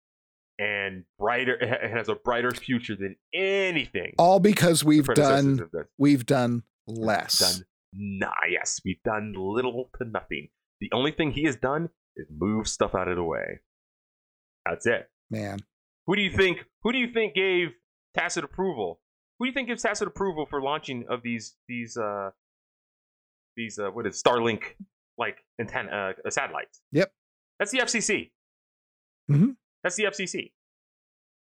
Speaker 3: and brighter. It has a brighter future than anything.
Speaker 4: All because we've done we've done less.
Speaker 3: done nah yes we've done little to nothing the only thing he has done is move stuff out of the way that's it
Speaker 4: Man.
Speaker 3: Who do you think who do you think gave tacit approval? Who do you think gives tacit approval for launching of these these uh these uh what is starlink like antenna uh, satellites
Speaker 4: Yep.
Speaker 3: that's the fcc
Speaker 4: Mm-hmm.
Speaker 3: that's the fcc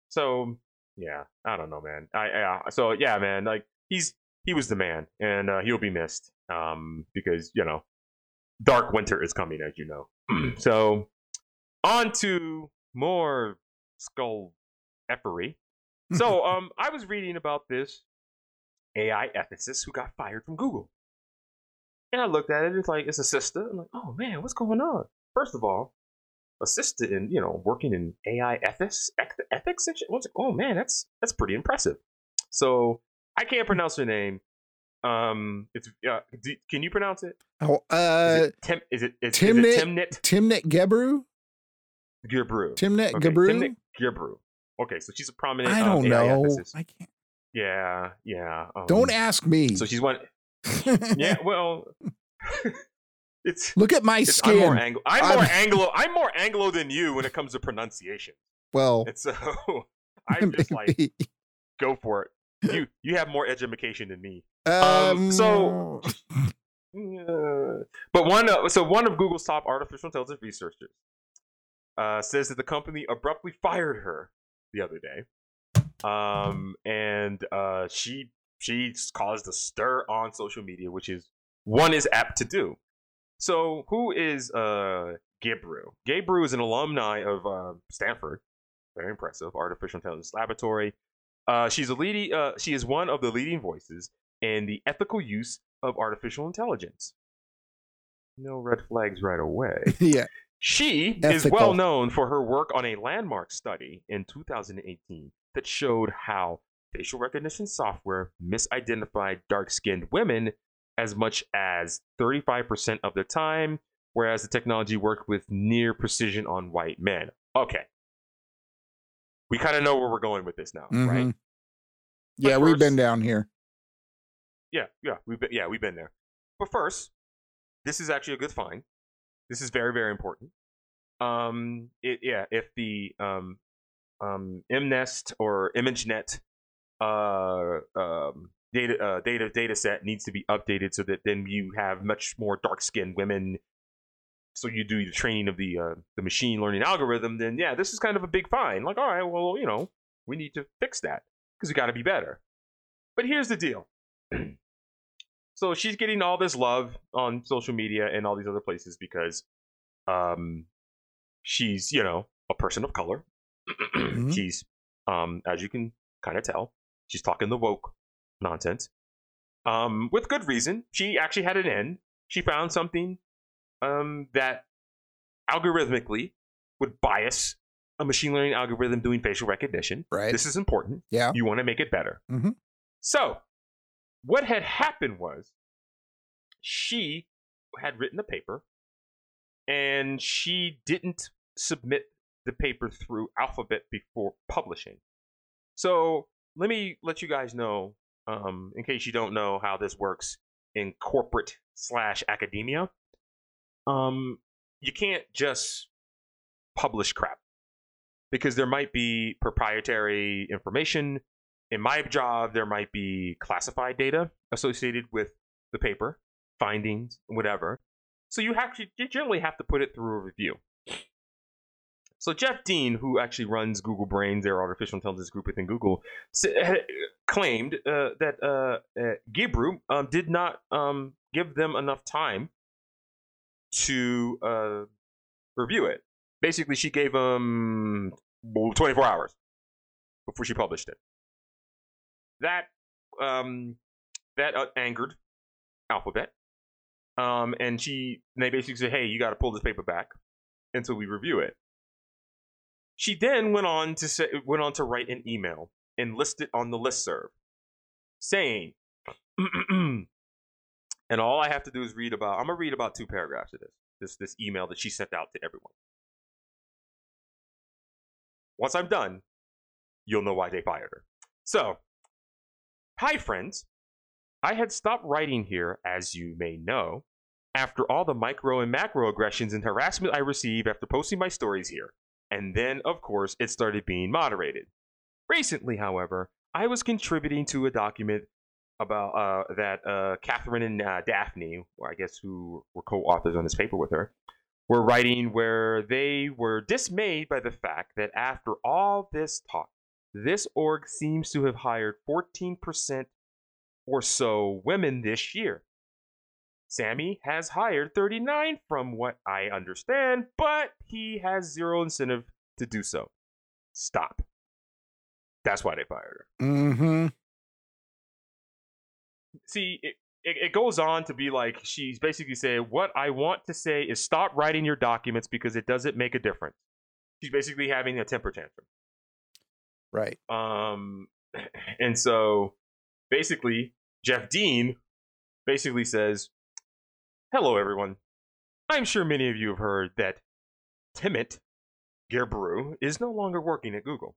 Speaker 3: so yeah i don't know man. I yeah so yeah man like he's he was the man and uh, he'll be missed um because you know dark winter is coming as you know. [clears throat] So on to more skull effery so [laughs] um i was reading about this ai ethicist who got fired from google and i looked at it it's like it's a sister i'm like oh man what's going on first of all a sister in you know working in ai ethics ethics and shit. I was like, oh man that's that's pretty impressive so i can't pronounce her name um it's uh, do, can you pronounce it
Speaker 4: Oh,
Speaker 3: is
Speaker 4: uh
Speaker 3: it Tim, is it is,
Speaker 4: Timnit-
Speaker 3: is it Timnit
Speaker 4: Timnit Gebru?
Speaker 3: Gebru?
Speaker 4: Timnit
Speaker 3: Okay,
Speaker 4: Gebru?
Speaker 3: Timnit Gebru. Okay, so she's a prominent.
Speaker 4: I
Speaker 3: um,
Speaker 4: don't know.
Speaker 3: ethicist.
Speaker 4: I can't.
Speaker 3: Yeah, yeah. Um,
Speaker 4: Don't ask me.
Speaker 3: So she's one. [laughs] Yeah, well, [laughs] it's.
Speaker 4: Look at my
Speaker 3: it's I'm more
Speaker 4: skin.
Speaker 3: Anglo. I'm, more
Speaker 4: I'm-
Speaker 3: Anglo. I'm more Anglo than you when it comes to pronunciation.
Speaker 4: well,
Speaker 3: And so [laughs] I'm just like, go for it. You you have more education than me.
Speaker 4: um,
Speaker 3: so- Yeah. But one, uh, so one of Google's top artificial intelligence researchers uh, says that the company abruptly fired her the other day, um, and uh, she she's caused a stir on social media, which is one is apt to do. So who is uh, Gebru? Gebru is an alumni of uh, Stanford. Very impressive artificial intelligence laboratory. Uh, she's a leading. Uh, she is one of the leading voices in the ethical use of artificial intelligence. No red flags right away. [laughs]
Speaker 4: yeah.
Speaker 3: She is well known for her work on a landmark study in 2018 that showed how facial recognition software misidentified dark skinned women as much as 35% of the time, whereas the technology worked with near precision on white men. Okay. We kind of know where we're going with this now, right?
Speaker 4: Mhm. Yeah, we've been down here.
Speaker 3: Yeah, yeah, we've been, yeah, we've been there. But first, this is actually a good find. This is very, very important. Um, it, yeah, if the um, um, MNIST or ImageNet uh, um, data uh, data data set needs to be updated so that then you have much more dark skinned women. So you do the training of the uh, the machine learning algorithm. Then yeah, this is kind of a big find. Like, all right, well, you know, we need to fix that because we got to be better. But here's the deal. [clears throat] so she's getting all this love on social media and all these other places because um she's you know a person of color
Speaker 4: Mhm.
Speaker 3: she's um as you can kind of tell she's talking the woke nonsense um with good reason she actually had an end she found something um that algorithmically would bias a machine learning algorithm doing facial recognition.
Speaker 4: Right.
Speaker 3: This is important.
Speaker 4: Yeah.
Speaker 3: You want to make it better.
Speaker 4: Mhm.
Speaker 3: So, what had happened was she had written a paper and she didn't submit the paper through Alphabet before publishing. So, let me let you guys know, um, in case you don't know how this works in corporate slash academia. Um, you can't just publish crap because there might be proprietary information. In my job, there might be classified data associated with the paper, findings, whatever. So you have to, you generally have to put it through a review. So Jeff Dean, who actually runs Google Brains, their artificial intelligence group within Google, claimed uh, that uh, uh, Gebru um, did not um, give them enough time to uh, review it. Basically, she gave them 24 hours before she published it. That um, that uh, angered Alphabet, um, and she they basically said, "Hey, you got to pull this paper back until we review it." She then went on to say, went on to write an email and list it on the listserv, saying, [clears throat] and all I have to do is read about. I'm gonna read about two paragraphs of this this this email that she sent out to everyone. Once I'm done, you'll know why they fired her. So, hi friends. I had stopped writing here, as you may know, after all the micro and macro aggressions and harassment I received after posting my stories here. And then, of course, it started being moderated. Recently, however, I was contributing to a document about uh, that uh, Catherine and uh, Daphne, or I guess who were co-authors on this paper with her, were writing where they were dismayed by the fact that after all this talk, this org seems to have hired 14% or so women this year. Samy has hired 39 from what I understand, but he has zero incentive to do so. Stop. That's why they fired her
Speaker 4: Mm-hmm.
Speaker 3: see it, it, it goes on to be like she's basically saying what i want to say is stop writing your documents because it doesn't make a difference she's basically having a temper tantrum
Speaker 4: Right.
Speaker 3: um [laughs] and so basically jeff dean basically says hello everyone i'm sure many of you have heard that timit gebru is no longer working at google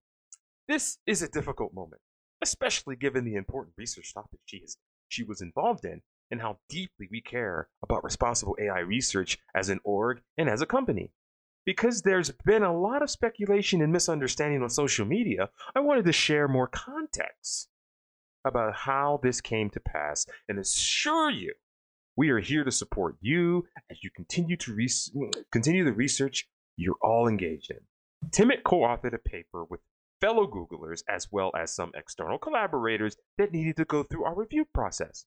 Speaker 3: this is a difficult moment especially given the important research topic she is she was involved in and how deeply we care about responsible AI research as an org and as a company. Because there's been a lot of speculation and misunderstanding on social media, I wanted to share more context about how this came to pass and assure you we are here to support you as you continue to res- continue the research you're all engaged in. Timit co-authored a paper with fellow Googlers as well as some external collaborators that needed to go through our review process.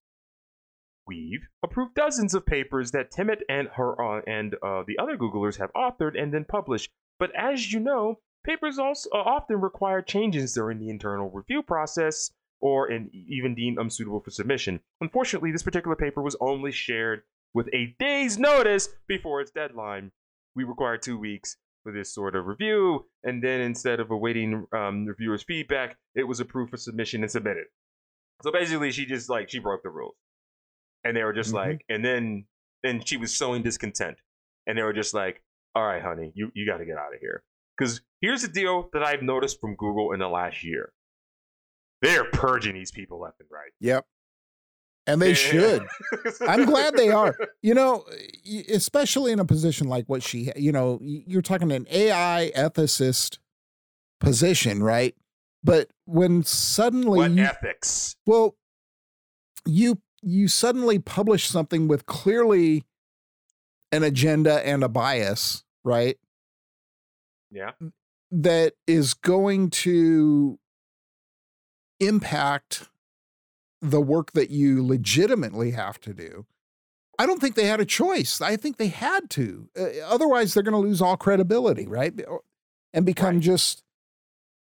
Speaker 3: We've approved dozens of papers that Timit and her uh, and uh, the other Googlers have authored and then published. But as you know, papers also uh, often require changes during the internal review process or and even deemed unsuitable for submission. Unfortunately, this particular paper was only shared with a day's notice before its deadline. We require two weeks for this sort of review, and then instead of awaiting um, reviewers' feedback, it was approved for submission and submitted. So basically, she just like she broke the rules, and they were just
Speaker 4: Mhm.
Speaker 3: like, and then then she was showing discontent, and they were just like, "All right, honey, you you got to get out of here." Because here's the deal that I've noticed from Google in the last year: they're purging these people left and right.
Speaker 4: Yep. And they
Speaker 3: Yeah.
Speaker 4: should. I'm glad they are. [laughs] You know, especially in a position like what she, you know, you're talking an AI ethicist position, right? But when suddenly,
Speaker 3: what
Speaker 4: you,
Speaker 3: ethics?
Speaker 4: well, you you suddenly publish something with clearly an agenda and a bias, right?
Speaker 3: Yeah.
Speaker 4: That is going to impact the work that you legitimately have to do. I don't think they had a choice. I think they had to. Uh, otherwise, they're going to lose all credibility, right? And become
Speaker 3: Right.
Speaker 4: just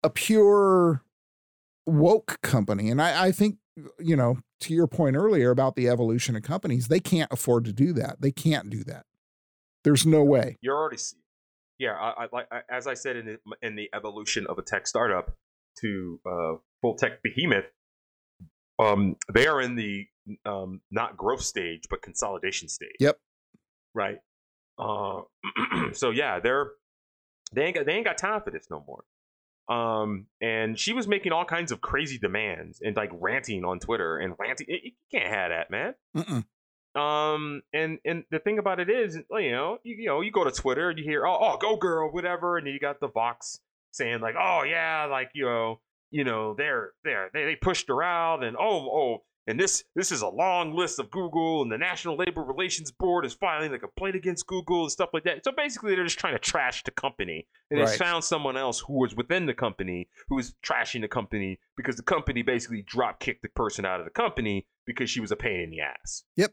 Speaker 4: a pure woke company. And I, I think, you know, to your point earlier about the evolution of companies, they can't afford to do that. They can't do that. There's no way.
Speaker 3: You're already see- yeah, I, I, I- as I said in the, in the evolution of a tech startup to uh, full tech behemoth, um, they are in the um, not growth stage but consolidation stage.
Speaker 4: Yep.
Speaker 3: Right. Uh, [clears throat] so yeah, they're they ain't got they ain't got time for this no more. Um, and she was making all kinds of crazy demands and like ranting on Twitter and ranting. You can't have that, man.
Speaker 4: Mm-mm.
Speaker 3: Um, and and the thing about it is, you know, you, you know, you go to Twitter and you hear, oh, oh, go girl, whatever, and then you got the Vox saying like, oh yeah, like you know, you know, they're they're they, they pushed her out, and oh oh, and this this is a long list of Google, and the National Labor Relations Board is filing a complaint against Google and stuff like that. So basically, they're just trying to trash the company, and they found someone else who was within the company who was trashing the company because the company basically drop kicked the person out of the company because she was a pain in the ass
Speaker 4: Yep.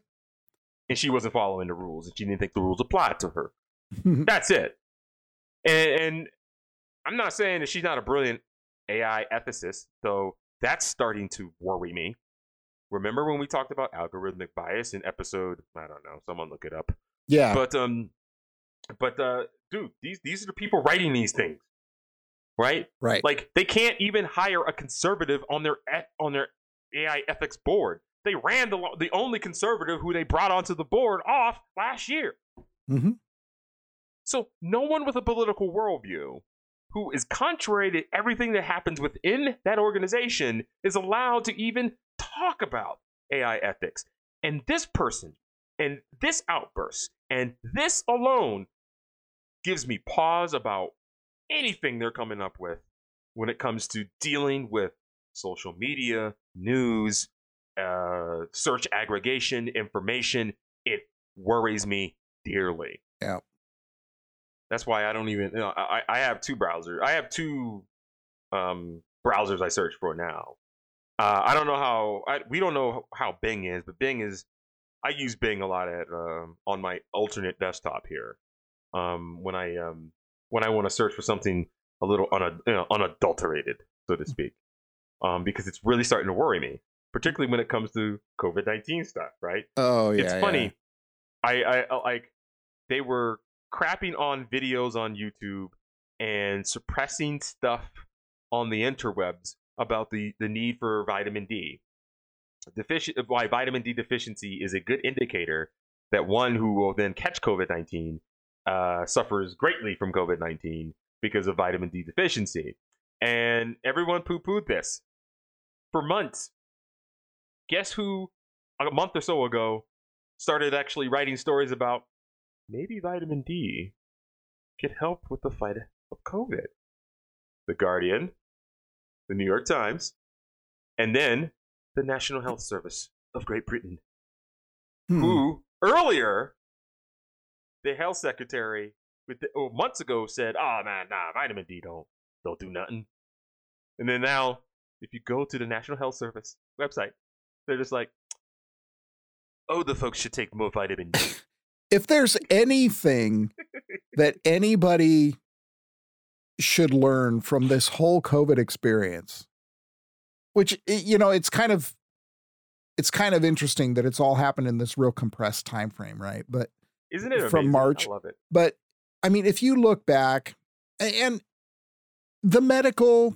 Speaker 3: and she wasn't following the rules and she didn't think the rules applied to her. [laughs] That's it. And, and I'm not saying that she's not a brilliant AI ethicist, though that's starting to worry me. Remember when we talked about algorithmic bias in episode I don't know, someone look it up.
Speaker 4: yeah.
Speaker 3: But um but uh dude, these these are the people writing these things. Right?
Speaker 4: right.
Speaker 3: Like they can't even hire a conservative on their on their AI ethics board. They ran the the only conservative who they brought onto the board off last year.
Speaker 4: hmm
Speaker 3: So no one with a political worldview who is contrary to everything that happens within that organization is allowed to even talk about AI ethics. And this person and this outburst and this alone gives me pause about anything they're coming up with when it comes to dealing with social media, news, uh, search aggregation, information. It worries me dearly.
Speaker 4: Yeah.
Speaker 3: That's why I don't even. You know, I I have two browsers. I have two um, browsers I search for now. Uh, I don't know how. I, we don't know how Bing is, but Bing is. I use Bing a lot at um, on my alternate desktop here. Um, when I um, when I want to search for something a little una, you know, unadulterated, so to speak, um, because it's really starting to worry me, particularly when it comes to COVID nineteen stuff. Right?
Speaker 4: Oh yeah.
Speaker 3: it's
Speaker 4: yeah.
Speaker 3: funny. I, I I- like they were crapping on videos on YouTube and suppressing stuff on the interwebs about the the need for vitamin D. Why vitamin D deficiency is a good indicator that one who will then catch COVID nineteen uh, suffers greatly from COVID nineteen because of vitamin D deficiency, and everyone poo pooed this for months. Guess who? A month or so ago, started actually writing stories about maybe vitamin D could help with the fight of COVID. The Guardian, the New York Times, and then the National Health Service of Great Britain,
Speaker 4: Hmm.
Speaker 3: who earlier the health secretary with the, oh, months ago said, "Oh man, nah, vitamin D don't don't do nothing," and then now if you go to the National Health Service website, they're just like, "Oh, the folks should take more vitamin D." [laughs]
Speaker 4: if there's anything that anybody should learn from this whole COVID experience, which you know, it's kind of it's kind of interesting that it's all happened in this real compressed time frame, right? But
Speaker 3: Isn't it
Speaker 4: From
Speaker 3: amazing?
Speaker 4: March.
Speaker 3: I love it.
Speaker 4: but I mean, if you look back and the medical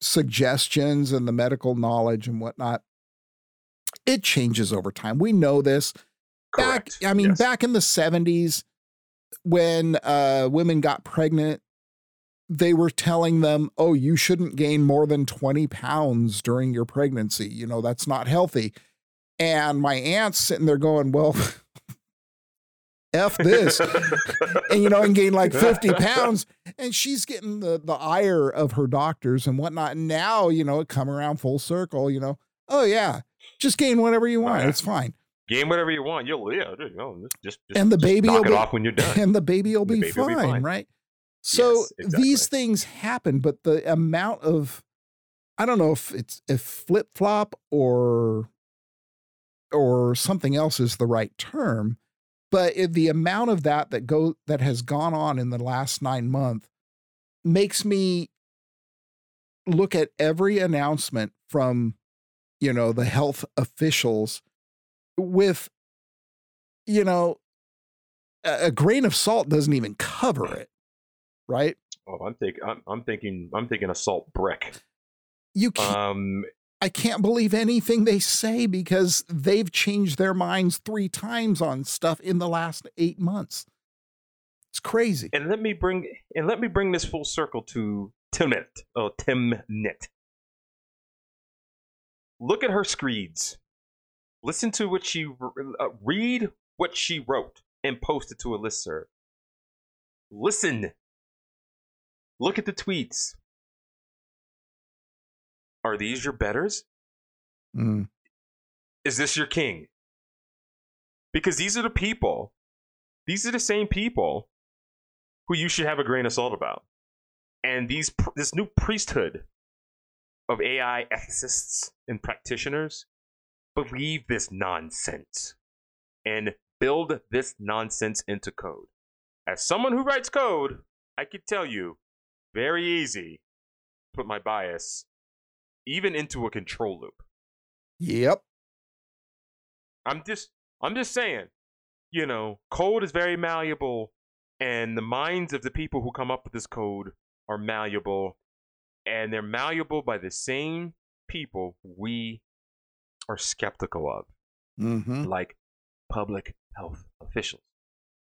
Speaker 4: suggestions and the medical knowledge and whatnot, it changes over time. We know this. back
Speaker 3: Correct.
Speaker 4: i mean
Speaker 3: Yes.
Speaker 4: back in the 70s when uh women got pregnant they were telling them oh you shouldn't gain more than 20 pounds during your pregnancy you know that's not healthy and my aunt's sitting there going well [laughs] f this [laughs] and you know and gain like 50 [laughs] pounds and she's getting the the ire of her doctors and whatnot and now you know it come around full circle you know oh yeah just gain whatever you want
Speaker 3: Right.
Speaker 4: it's fine
Speaker 3: Gain whatever you want. You'll yeah, you know, just just,
Speaker 4: And the baby
Speaker 3: knock
Speaker 4: will
Speaker 3: it
Speaker 4: be-
Speaker 3: off when you're done.
Speaker 4: and the baby will be,
Speaker 3: baby will be
Speaker 4: fine,
Speaker 3: fine.
Speaker 4: right? So
Speaker 3: Yes, exactly.
Speaker 4: these things happen, but the amount of I don't know if it's if flip flop or or something else is the right term, but it, the amount of that that go that has gone on in the last nine months makes me look at every announcement from you know the health officials with you know a, a grain of salt doesn't even cover it right?
Speaker 3: Oh, I'm thinking. I'm, I'm thinking. I'm thinking assault brick.
Speaker 4: You can't.
Speaker 3: Um,
Speaker 4: I can't believe anything they say because they've changed their minds three times on stuff in the last eight months. It's crazy.
Speaker 3: and let me bring and let me bring this full circle to Timnit. Oh, Timnit. Look at her screeds. Listen to what she uh, read what she wrote and posted to a listserv. Listen. Look at the tweets. Are these your betters?
Speaker 4: Mm.
Speaker 3: Is this your king? Because these are the people, these are the same people who you should have a grain of salt about. And these this new priesthood of AI ethicists and practitioners believe this nonsense and build this nonsense into code. As someone who writes code, I could tell you very easy put my bias even into a control loop.
Speaker 4: Yep.
Speaker 3: I'm just I'm just saying, you know, code is very malleable and the minds of the people who come up with this code are malleable and they're malleable by the same people we are skeptical of,
Speaker 4: Mm-hmm.
Speaker 3: like public health officials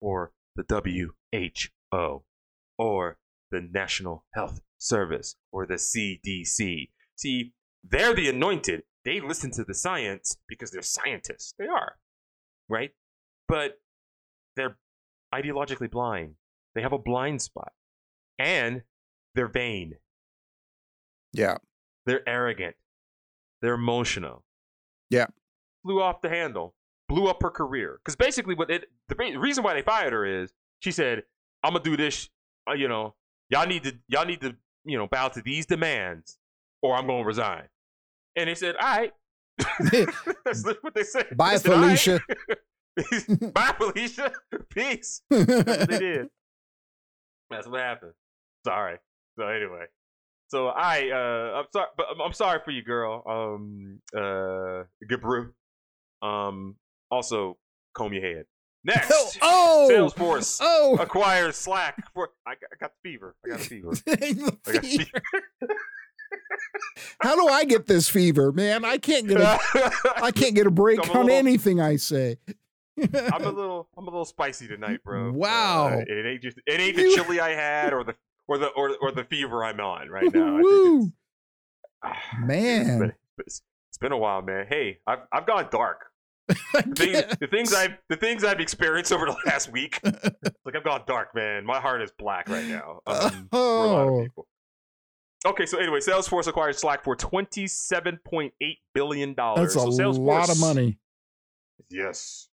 Speaker 3: or the WHO or the National Health Service or the CDC. See, they're the anointed. They listen to the science because they're scientists. They are, right? But they're ideologically blind. They have a blind spot. And they're vain.
Speaker 4: Yeah.
Speaker 3: They're arrogant. They're emotional.
Speaker 4: Yeah.
Speaker 3: Flew off the handle. Blew up her career. Because basically, what it the reason why they fired her is she said, "I'm gonna do this. Uh, you know, y'all need to y'all need to you know bow to these demands, or I'm gonna resign." And they said, "All right." [laughs] That's [laughs] what they said.
Speaker 4: Bye,
Speaker 3: They said, "All right."
Speaker 4: Felicia. [laughs]
Speaker 3: Bye, Felicia. Peace. That's what they did. That's what happened. Sorry. So anyway, so I uh I'm sorry, but I'm, sorry for you, girl. Um, uh, brew. Um, also comb your head. Next,
Speaker 4: oh, oh,
Speaker 3: Salesforce
Speaker 4: oh.
Speaker 3: acquires Slack for. I got, I got the fever. I got fever. [laughs] I got fever. [laughs]
Speaker 4: How do I get this fever, man? I can't get a [laughs] I can't get a break
Speaker 3: I'm a
Speaker 4: on
Speaker 3: little-
Speaker 4: anything I say.
Speaker 3: I'm a little I'm a little spicy tonight, bro.
Speaker 4: Wow.
Speaker 3: Uh, it ain't just it ain't the chili I had or the or the or, or the fever I'm on right now.
Speaker 4: Woo.
Speaker 3: ah, It's [sighs]
Speaker 4: Man.
Speaker 3: been, it's, it's been a while, man. Hey, I've I've gone dark. [laughs] The things, the things I've the things I've experienced over the last week, [laughs] like I've gone dark, man. My heart is black right now. Um, for a lot of
Speaker 4: Oh.
Speaker 3: people. Okay, so anyway, Salesforce acquired Slack for twenty-seven point eight billion dollars.
Speaker 4: That's a
Speaker 3: so
Speaker 4: lot of money.
Speaker 3: Yes.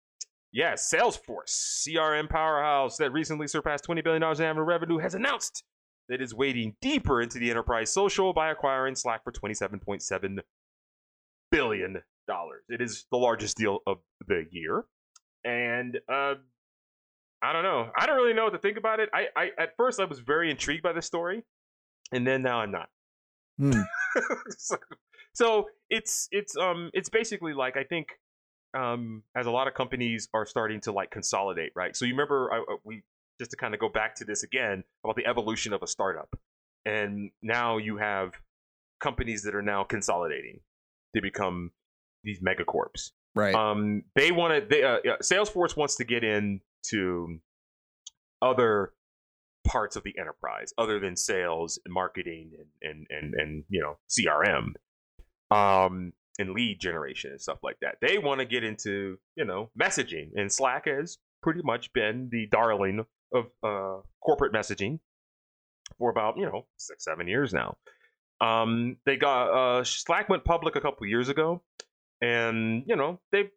Speaker 3: Yes, Salesforce, CRM powerhouse that recently surpassed $20 billion in annual revenue, has announced that it is wading deeper into the enterprise social by acquiring Slack for $27.7 billion. It is the largest deal of the year. And uh, I don't know. I don't really know what to think about it. I, I At first, I was very intrigued by the story, and then now I'm not
Speaker 4: Hmm. [laughs]
Speaker 3: so, so it's it's um it's basically like I think um as a lot of companies are starting to like consolidate, right? So you remember I, I- we just to kind of go back to this again about the evolution of a startup, and now you have companies that are now consolidating to become these megacorps.
Speaker 4: Right.
Speaker 3: Um, they want to. They uh, Salesforce wants to get into other parts of the enterprise other than sales and marketing and and and, and you know CRM, um, and lead generation and stuff like that. They want to get into you know messaging, and Slack has pretty much been the darling of uh, corporate messaging for about you know six seven years now. Um, they got uh, Slack went public a couple years ago, and you know they've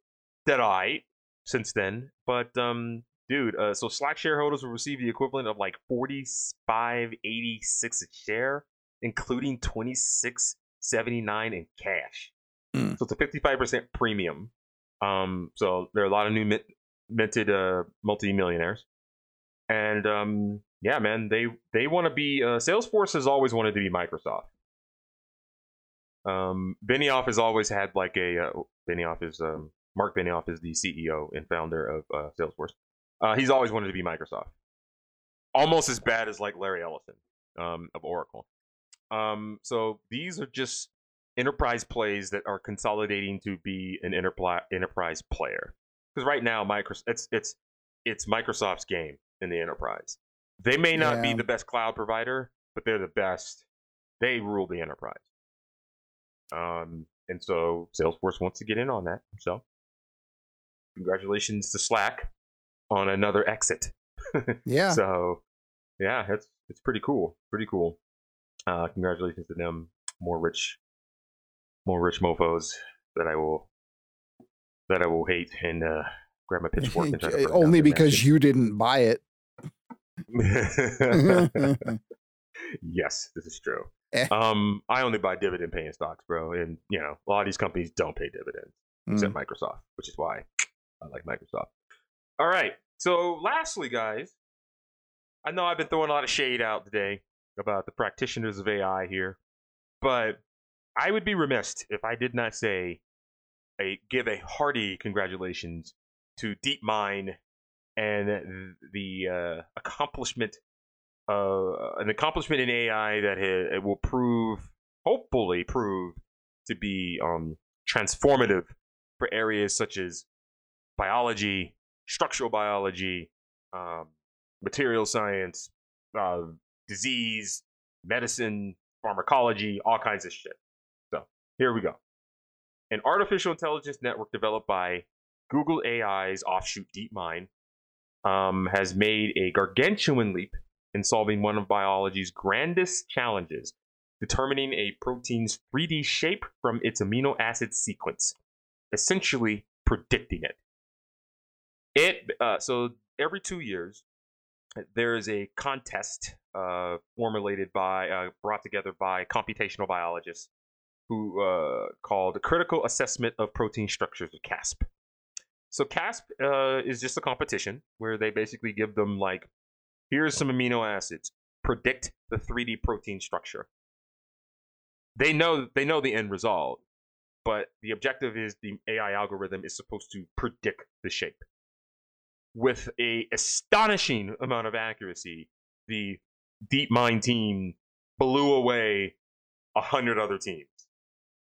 Speaker 3: did I since then. But um, dude, uh, so Slack shareholders will receive the equivalent of like forty five eighty six a share, including twenty six seventy nine in cash.
Speaker 4: Hmm.
Speaker 3: So it's a fifty five percent premium. Um, so there are a lot of new mint- minted uh, multi millionaires, and um, yeah, man, they they want to be. Uh, Salesforce has always wanted to be Microsoft. Um, Benioff has always had like a uh, Benioff is um, Mark Benioff is the CEO and founder of uh, Salesforce. Uh, he's always wanted to be Microsoft. almost as bad as like Larry Ellison um, of Oracle. Um, so these are just enterprise plays that are consolidating to be an enterprise enterprise player. Because right now, Microsoft it's it's it's Microsoft's game in the enterprise. They may not be the best cloud provider, but they're the best. They rule the enterprise. Um, and so Salesforce wants to get in on that. So congratulations to Slack on another exit. [laughs]
Speaker 4: Yeah.
Speaker 3: So yeah, it's it's pretty cool. Pretty cool. Uh, congratulations to them. More rich, more rich mofo's that I will that I will hate and uh, grab my [laughs] pitchfork and try to
Speaker 4: Only because you didn't buy it. [laughs]
Speaker 3: yes, this is true. [laughs] Um, I only buy dividend paying stocks, bro, and you know a lot of these companies don't pay dividends except
Speaker 4: Mm.
Speaker 3: Microsoft, which is why I like Microsoft. All right. So, lastly, guys, I know I've been throwing a lot of shade out today about the practitioners of AI here, but I would be remiss if I did not say a give a hearty congratulations to DeepMind and the uh, accomplishment uh, an accomplishment in AI that ha- it will prove, hopefully prove, to be um, transformative for areas such as biology, structural biology, um, material science, uh, disease, medicine, pharmacology, all kinds of shit. So here we go. An artificial intelligence network developed by Google AI's offshoot DeepMind um, has made a gargantuan leap in solving one of biology's grandest challenges, determining a protein's 3D shape from its amino acid sequence, essentially predicting it. It uh, so every two years there is a contest uh, formulated by uh, brought together by computational biologists who uh, called Critical Assessment of Protein Structures, or CASP. So CASP uh, is just a competition where they basically give them like, here's some amino acids, predict the 3D protein structure. They know they know the end result, but the objective is the AI algorithm is supposed to predict the shape. With a astonishing amount of accuracy, the DeepMind team blew away a hundred other teams.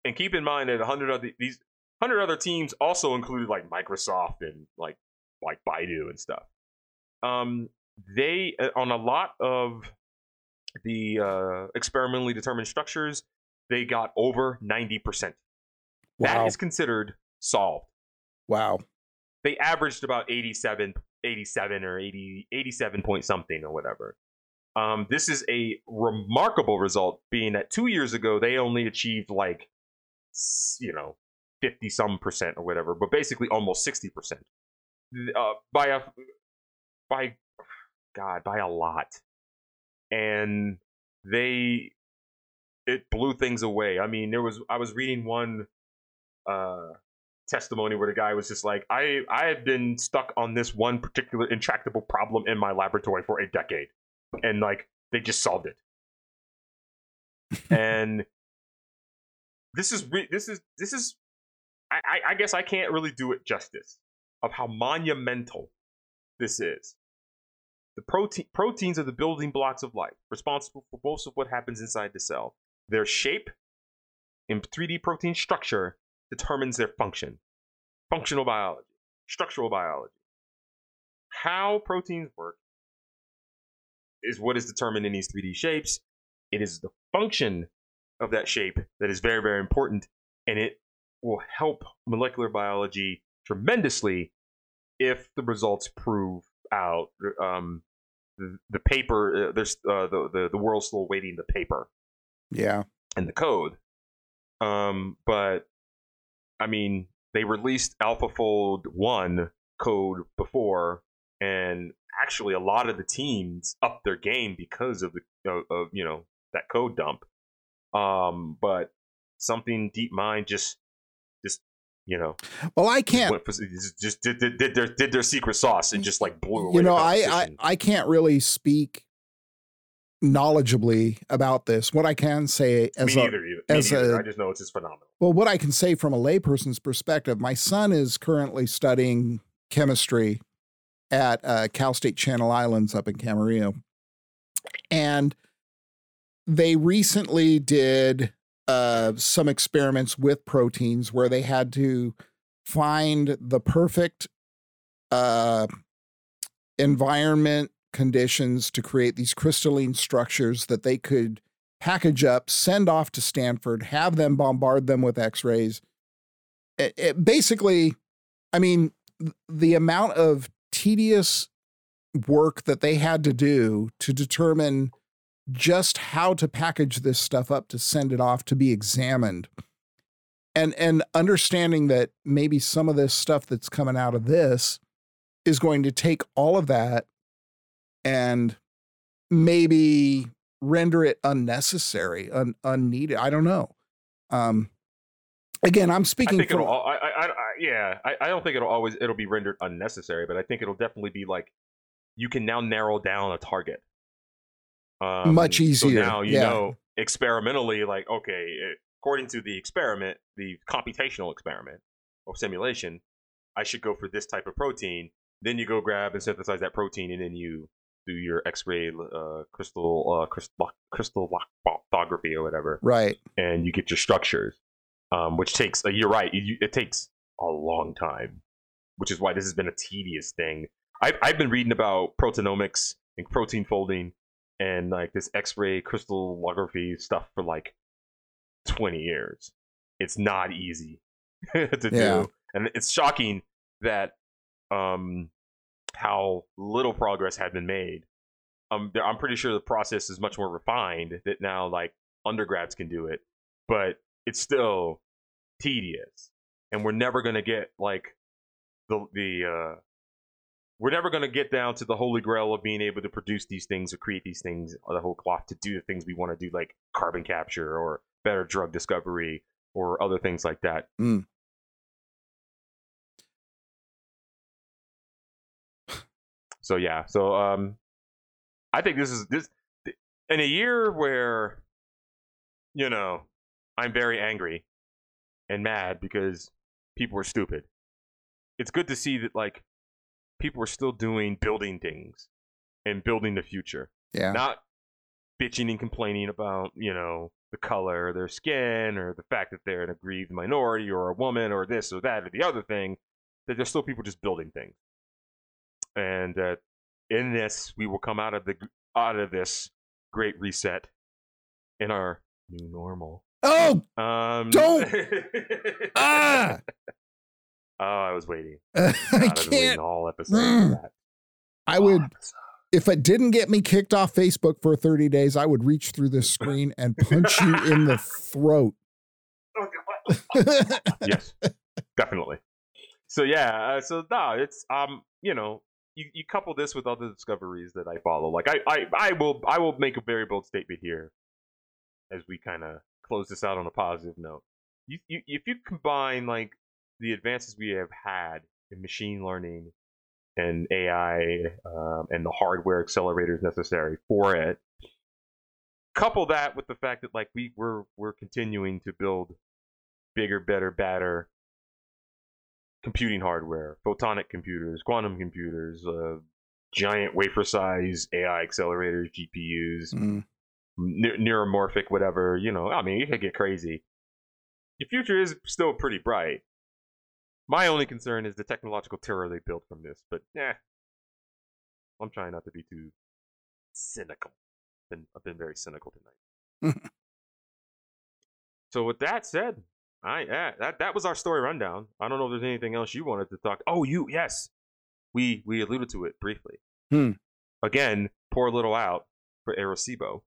Speaker 3: And keep in mind that a hundred other these hundred other teams also included like Microsoft and like like Baidu and stuff. Um, they uh, on a lot of the uh, experimentally determined structures, they got over ninety percent. That
Speaker 4: Wow.
Speaker 3: is considered solved.
Speaker 4: wow.
Speaker 3: They averaged about 87, 87 or 80, 87 point something or whatever. Um, this is a remarkable result, being that two years ago they only achieved like, you know, fifty some percent or whatever, but basically almost sixty percent. Uh, by a, by, God, by a lot, and they, it blew things away. I mean, there was I was reading one, uh, testimony where the guy was just like, I I have been stuck on this one particular intractable problem in my laboratory for a decade, and like they just solved it. and this is re- this is this is I, I I guess I can't really do it justice of how monumental this is. The protein proteins are the building blocks of life, responsible for most of what happens inside the cell. Their shape in 3D protein structure determines their function. Functional biology, structural biology. How proteins work is what is determined in these 3D shapes. It is the function of that shape that is very, very important, and it will help molecular biology tremendously if the results prove out. Um, the, the paper, uh, there's uh, the, the the world's still waiting the paper
Speaker 4: Yeah.
Speaker 3: and the code. Um, but I mean, they released AlphaFold one code before, and actually, a lot of the teams upped their game because of the of, of you know that code dump. Um, but something DeepMind just just you know
Speaker 4: Well, I can't.
Speaker 3: just, did, did, did their did their secret sauce and just like blew away.
Speaker 4: You know, I, I. I can't really speak knowledgeably about this. What I can say as
Speaker 3: me
Speaker 4: a
Speaker 3: neither. Me
Speaker 4: as
Speaker 3: neither.
Speaker 4: a-
Speaker 3: I just know it's just phenomenal.
Speaker 4: well, what I can say from a layperson's perspective, my son is currently studying chemistry at uh, Cal State Channel Islands up in Camarillo, and they recently did uh, some experiments with proteins where they had to find the perfect uh, environment conditions to create these crystalline structures that they could package up, send off to Stanford, have them bombard them with x rays. It, it basically, I mean, the amount of tedious work that they had to do to determine just how to package this stuff up to send it off to be examined and and understanding that maybe some of this stuff that's coming out of this is going to take all of that and maybe render it unnecessary un, unneeded i don't know um again i'm speaking
Speaker 3: I think
Speaker 4: from,
Speaker 3: it'll. I, I, I, yeah, I, I don't think it'll always it'll be rendered unnecessary, but I think it'll definitely be like you can now narrow down a target. Um,
Speaker 4: Much
Speaker 3: So
Speaker 4: easier,
Speaker 3: now you
Speaker 4: yeah.
Speaker 3: know experimentally, like okay, eh, according to the experiment, the computational experiment or simulation, I should go for this type of protein. Then you go grab and synthesize that protein, and then you do your X-ray uh, crystal uh, crystal crystal lithography or whatever
Speaker 4: right
Speaker 3: and you get your structures, um, which takes. Uh, you're right. You, it takes a long time, which is why this has been a tedious thing. I've I've been reading about proteomics and protein folding and like this X-ray crystallography stuff for like 20 years. It's not easy [laughs] to
Speaker 4: Yeah.
Speaker 3: do, and it's shocking that um how little progress had been made. Um, there- I'm pretty sure the process is much more refined that now like undergrads can do it, but it's still tedious, and we're never gonna get like the the uh, we're never gonna get down to the holy grail of being able to produce these things or create these things the whole cloth to do the things we want to do, like carbon capture or better drug discovery or other things like that.
Speaker 4: Mm.
Speaker 3: So yeah, so um, I think this is this in a year where you know I'm very angry and mad because people are stupid. It's good to see that like people are still doing building things and building the future,
Speaker 4: yeah
Speaker 3: not bitching and complaining about you know the color of their skin or the fact that they're an aggrieved minority or a woman or this or that or the other thing. That there's still people just building things and uh, in this we will come out of the out of this great reset in our new normal.
Speaker 4: oh
Speaker 3: Um,
Speaker 4: Don't! [laughs] ah
Speaker 3: oh, I was waiting. [laughs]
Speaker 4: i
Speaker 3: God, I've been waiting
Speaker 4: can't
Speaker 3: all episode
Speaker 4: Mm. i would
Speaker 3: All episode.
Speaker 4: if it didn't get me kicked off Facebook for 30 days, I would reach through this screen and punch you in the throat. [laughs] [laughs]
Speaker 3: yes, definitely. So yeah, uh, so no, it's um, you know, you, you couple this with other discoveries that I follow. Like I, I, I will I will make a very bold statement here as we kind of close this out on a positive note. You, you if you combine like the advances we have had in machine learning and AI um, and the hardware accelerators necessary for it, couple that with the fact that like we we're we're continuing to build bigger, better, badder computing hardware, photonic computers, quantum computers, uh, giant wafer size AI accelerators, GPUs,
Speaker 4: Mm.
Speaker 3: ne- neuromorphic, whatever. You know, I mean, it could get crazy. The future is still pretty bright. My only concern is the technological terror they built from this, but eh, I'm trying not to be too cynical. Been, I've been very cynical tonight. [laughs] so with that said, I yeah, that that was our story rundown. I don't know if there's anything else you wanted to talk. Oh, you yes, we we alluded to it briefly.
Speaker 4: Hmm.
Speaker 3: Again, poor little out for Arecibo.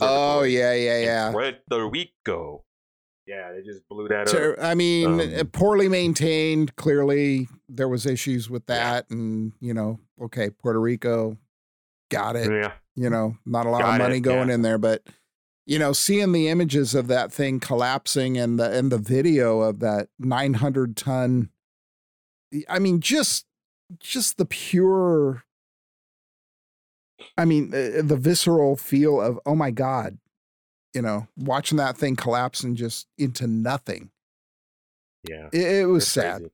Speaker 4: Oh, yeah, yeah, yeah.
Speaker 3: Puerto Rico. Yeah, they just blew that up.
Speaker 4: I mean,
Speaker 3: Um,
Speaker 4: uh, poorly maintained. Clearly, there was issues with that, and you know, okay, Puerto Rico, got it.
Speaker 3: Yeah,
Speaker 4: You know, not a lot
Speaker 3: Got
Speaker 4: of
Speaker 3: it,
Speaker 4: money going
Speaker 3: yeah.
Speaker 4: in there, but you know, seeing the images of that thing collapsing and the and the video of that 900 ton, I mean, just just the pure. I mean, uh, the visceral feel of oh my god, you know, watching that thing collapse and just into nothing.
Speaker 3: yeah.
Speaker 4: It, it was
Speaker 3: It's
Speaker 4: sad.
Speaker 3: crazy.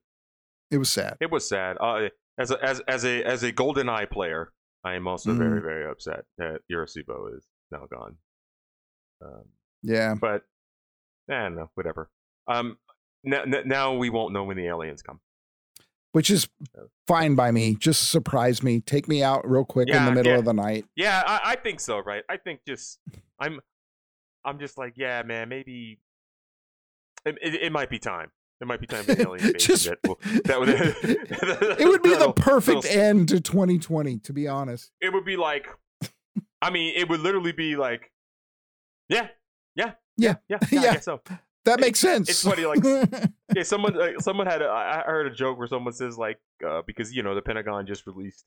Speaker 4: It was sad.
Speaker 3: It was sad. Uh, as a as as a as a GoldenEye player, I am also
Speaker 4: Mm.
Speaker 3: very very upset that Arecibo is now gone. Um,
Speaker 4: Yeah.
Speaker 3: but I don't know, whatever. Um, now, now we won't know when the aliens come.
Speaker 4: Which is fine by me. Just surprise me. Take me out real quick in the middle
Speaker 3: yeah.
Speaker 4: of the night.
Speaker 3: Yeah, I, I think so, right? I think just I'm I'm just like, yeah, man, maybe it, it, it might be time. It might be time for the [laughs] alien.
Speaker 4: Just-
Speaker 3: that, will, that would [laughs] [laughs]
Speaker 4: It would be the perfect
Speaker 3: that'll-
Speaker 4: end to 2020, to be honest.
Speaker 3: It would be like, I mean, it would literally be like, yeah, yeah,
Speaker 4: Yeah.
Speaker 3: yeah, yeah.
Speaker 4: Yeah.
Speaker 3: So.
Speaker 4: That makes sense.
Speaker 3: it's funny, like- Yeah, someone uh, someone had a, I I heard a joke where someone says like uh, because you know the Pentagon just released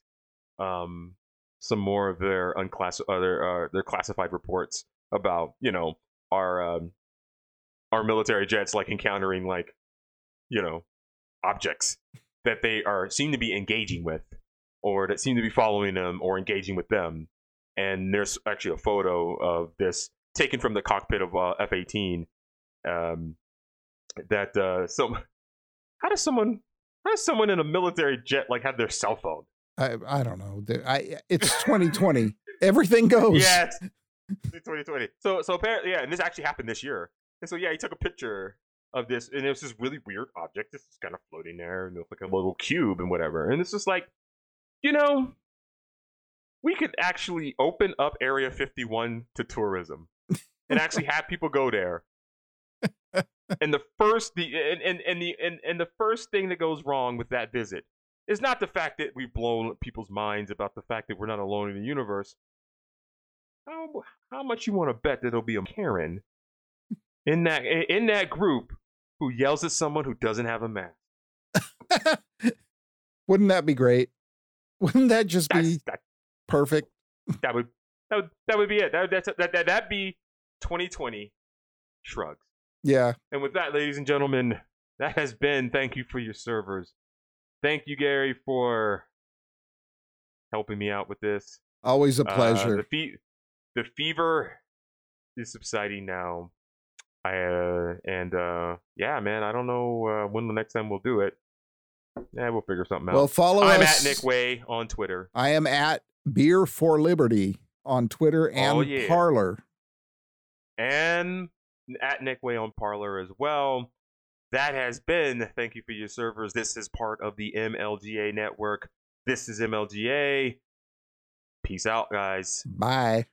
Speaker 3: um some more of their unclass uh, their uh, their classified reports about you know our um our military jets like encountering like you know objects that they are seem to be engaging with or that seem to be following them or engaging with them and there's actually a photo of this taken from the cockpit of uh, F-18 um that uh so how does someone how does someone in a military jet like have their cell phone
Speaker 4: I, I don't know. I, it's 2020. Everything goes.
Speaker 3: yeah it's, it's 2020 so so apparently yeah and this actually happened this year. And so yeah he took a picture of this and it was this really weird object. This is kind of floating there and it looked like a little cube and whatever. And it's just like you know we could actually open up area 51 to tourism and actually have people go there. [laughs] And the first the and, and, and the and, and the first thing that goes wrong with that visit is not the fact that we've blown people's minds about the fact that we're not alone in the universe. How how much you want to bet that there'll be a Karen in that in that group who yells at someone who doesn't have a mask? [laughs]
Speaker 4: Wouldn't that be great? Wouldn't that just
Speaker 3: That's,
Speaker 4: be
Speaker 3: that
Speaker 4: perfect?
Speaker 3: that would that would that would be it. That would- that that that'd be 2020 shrugs.
Speaker 4: Yeah.
Speaker 3: And with that, ladies and gentlemen, that has been thank you for your servers. Thank you, Gary, for helping me out with this.
Speaker 4: Always a
Speaker 3: Uh,
Speaker 4: pleasure.
Speaker 3: the, fe- the fever is subsiding now. I uh, and uh, yeah, man, I don't know uh, when the next time we'll do it. Yeah, we'll figure something out.
Speaker 4: well, follow
Speaker 3: I'm
Speaker 4: us.
Speaker 3: at Nick Way on Twitter.
Speaker 4: I am at Beer for Liberty on Twitter and
Speaker 3: Oh, yeah.
Speaker 4: Parler.
Speaker 3: and at Nick Way on Parler as well. That has been thank you for your servers. This is part of the MLGA network. This is MLGA. Peace out, guys.
Speaker 4: Bye.